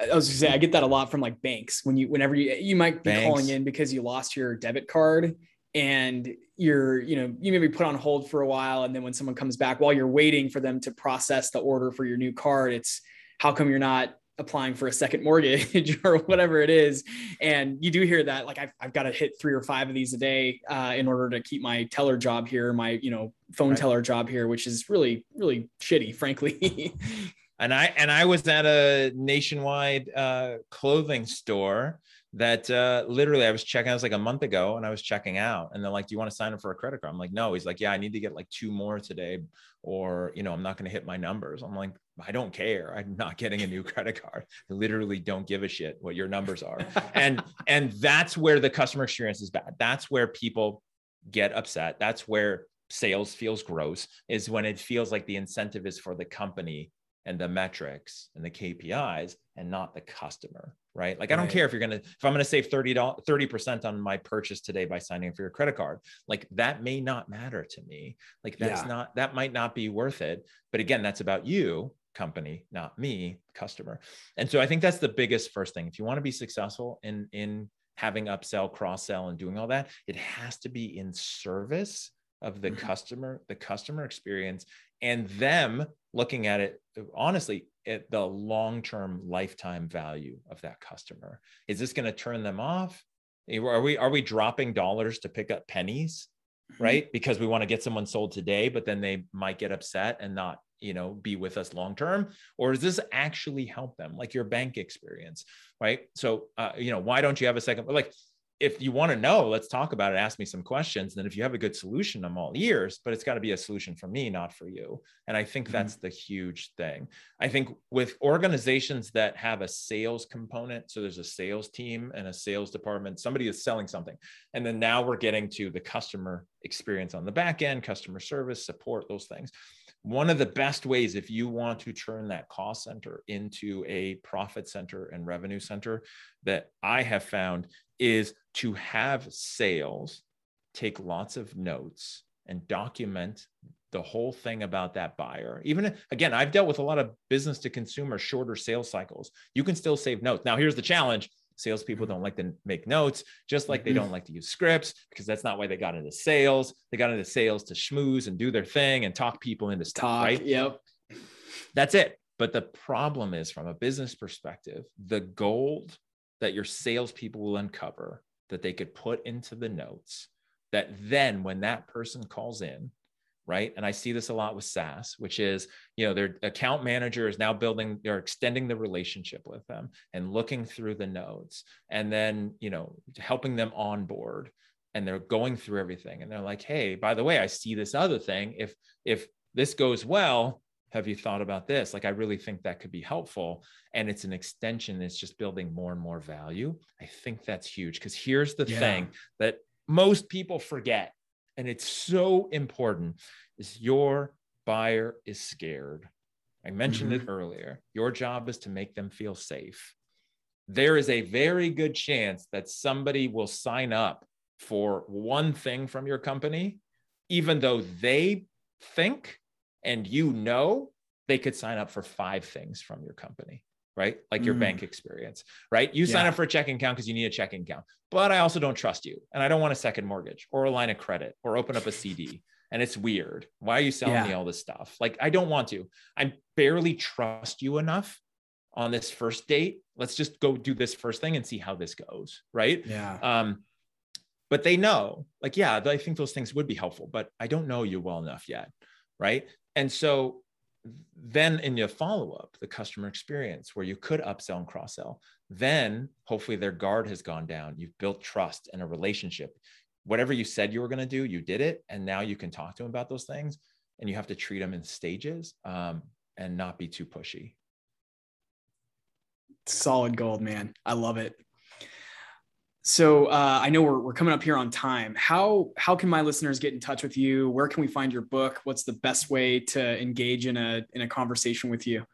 I was gonna say I get that a lot from like banks when you whenever you you might be banks. calling in because you lost your debit card and you're you know you maybe put on hold for a while and then when someone comes back while you're waiting for them to process the order for your new card it's how come you're not applying for a second mortgage or whatever it is. And you do hear that, like I've, I've got to hit three or five of these a day uh, in order to keep my teller job here, my, you know, phone right. teller job here, which is really, really shitty, frankly. and I, and I was at a nationwide uh, clothing store that uh, literally I was checking. I was like a month ago, and I was checking out, and they're like, "Do you want to sign up for a credit card?" I'm like, "No." He's like, "Yeah, I need to get like two more today, or you know, I'm not going to hit my numbers." I'm like, "I don't care. I'm not getting a new credit card. I literally don't give a shit what your numbers are." and and that's where the customer experience is bad. That's where people get upset. That's where sales feels gross. Is when it feels like the incentive is for the company and the metrics and the KPIs and not the customer, right? Like, right. I don't care if you're going to, if I'm going to save 30, 30% on my purchase today by signing up for your credit card, like that may not matter to me. Like that's yeah. not, that might not be worth it. But again, that's about you company, not me, customer. And so I think that's the biggest first thing. If you want to be successful in, in having upsell, cross sell and doing all that, it has to be in service of the mm-hmm. customer, the customer experience and them looking at it honestly at the long-term lifetime value of that customer. Is this going to turn them off? Are we are we dropping dollars to pick up pennies mm-hmm. right? Because we want to get someone sold today but then they might get upset and not you know be with us long term or does this actually help them like your bank experience right? So uh, you know why don't you have a second like if you want to know, let's talk about it. Ask me some questions. And then if you have a good solution, I'm all ears, but it's got to be a solution for me, not for you. And I think mm-hmm. that's the huge thing. I think with organizations that have a sales component, so there's a sales team and a sales department, somebody is selling something. And then now we're getting to the customer experience on the back end, customer service, support, those things. One of the best ways, if you want to turn that cost center into a profit center and revenue center, that I have found is to have sales take lots of notes and document the whole thing about that buyer. Even again, I've dealt with a lot of business to consumer shorter sales cycles. You can still save notes. Now, here's the challenge salespeople don't like to make notes, just like they mm-hmm. don't like to use scripts because that's not why they got into sales. They got into sales to schmooze and do their thing and talk people into stuff, talk, right? Yep. That's it. But the problem is, from a business perspective, the gold that your salespeople will uncover that they could put into the notes that then when that person calls in right? And i see this a lot with saas which is you know their account manager is now building they're extending the relationship with them and looking through the notes and then you know helping them on board and they're going through everything. And they're like hey by the way i see this other thing. If if this goes well have you thought about this? Like i really think that could be helpful and it's an extension it's just building more and more value. I think that's huge because here's the yeah. thing that most people forget and it's so important is your buyer is scared. I mentioned mm-hmm. it earlier. Your job is to make them feel safe. There is a very good chance that somebody will sign up for one thing from your company even though they think and you know they could sign up for five things from your company right? Like your mm. bank experience, right? You sign up for a checking account because you need a checking account, but I also don't trust you and I don't want a second mortgage or a line of credit or open up a CD. And it's weird. Why are you selling yeah. me all this stuff? Like, I don't want to. I barely trust you enough on this first date. Let's just go do this first thing and see how this goes, right? Yeah. Um, but they know, like, yeah, I think those things would be helpful, but I don't know you well enough yet, right? And so then in your follow up, the customer experience where you could upsell and cross sell, then hopefully their guard has gone down. You've built trust and a relationship. Whatever you said you were going to do, you did it. And now you can talk to them about those things and you have to treat them in stages um, and not be too pushy. Solid gold, man. I love it. So uh, I know we're, we're coming up here on time. How how can my listeners get in touch with you? Where can we find your book? What's the best way to engage in a in a conversation with you?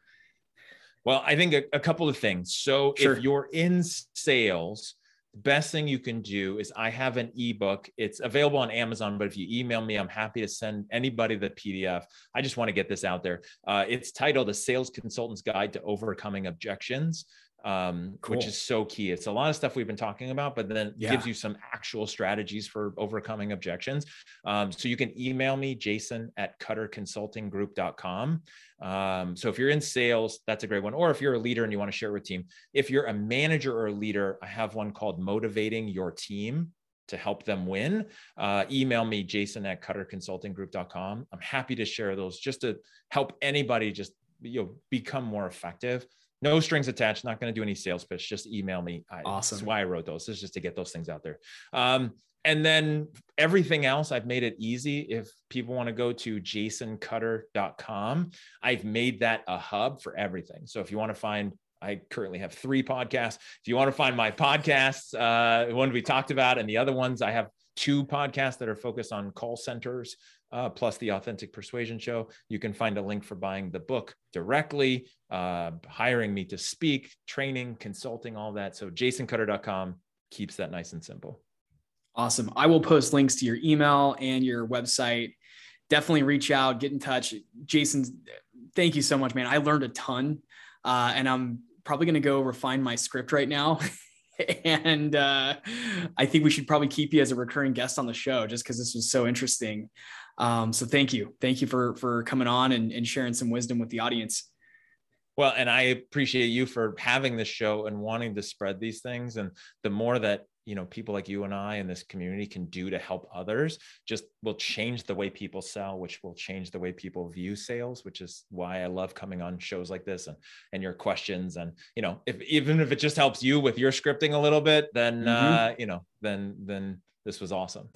Well, I think a, a couple of things. So sure. if you're in sales, the best thing you can do is I have an ebook. It's available on Amazon, but if you email me, I'm happy to send anybody the PDF. I just want to get this out there. Uh, it's titled A Sales Consultant's Guide to Overcoming Objections um, cool. which is so key. It's a lot of stuff we've been talking about, but then yeah. gives you some actual strategies for overcoming objections. Um, so you can email me, Jason at cutterconsultinggroup.com. Um, so if you're in sales, that's a great one. Or if you're a leader and you want to share it with team, if you're a manager or a leader, I have one called Motivating Your Team to help them win, uh, email me, jason at cutterconsultinggroup.com. I'm happy to share those just to help anybody just you know become more effective no strings attached not going to do any sales pitch just email me. I, awesome. that's why i wrote those this is just to get those things out there. Um, and then everything else i've made it easy. If people want to go to jasoncutter.com i've made that a hub for everything. So if you want to find I currently have three podcasts. If you want to find my podcasts, uh, one we talked about, and the other ones, I have two podcasts that are focused on call centers uh, plus the Authentic Persuasion Show. You can find a link for buying the book directly, uh, hiring me to speak, training, consulting, all that. So jasoncutter.com keeps that nice and simple. Awesome. I will post links to your email and your website. Definitely reach out, get in touch. Jason, thank you so much, man. I learned a ton, uh, and I'm probably going to go refine my script right now. and uh, I think we should probably keep you as a recurring guest on the show just because this was so interesting. Um, so thank you. Thank you for, for coming on and, and sharing some wisdom with the audience. Well, and I appreciate you for having this show and wanting to spread these things. And the more that you know people like you and I in this community can do to help others, just will change the way people sell, which will change the way people view sales. Which is why I love coming on shows like this and and your questions. And you know, if even if it just helps you with your scripting a little bit, then mm-hmm. uh, you know, then then this was awesome.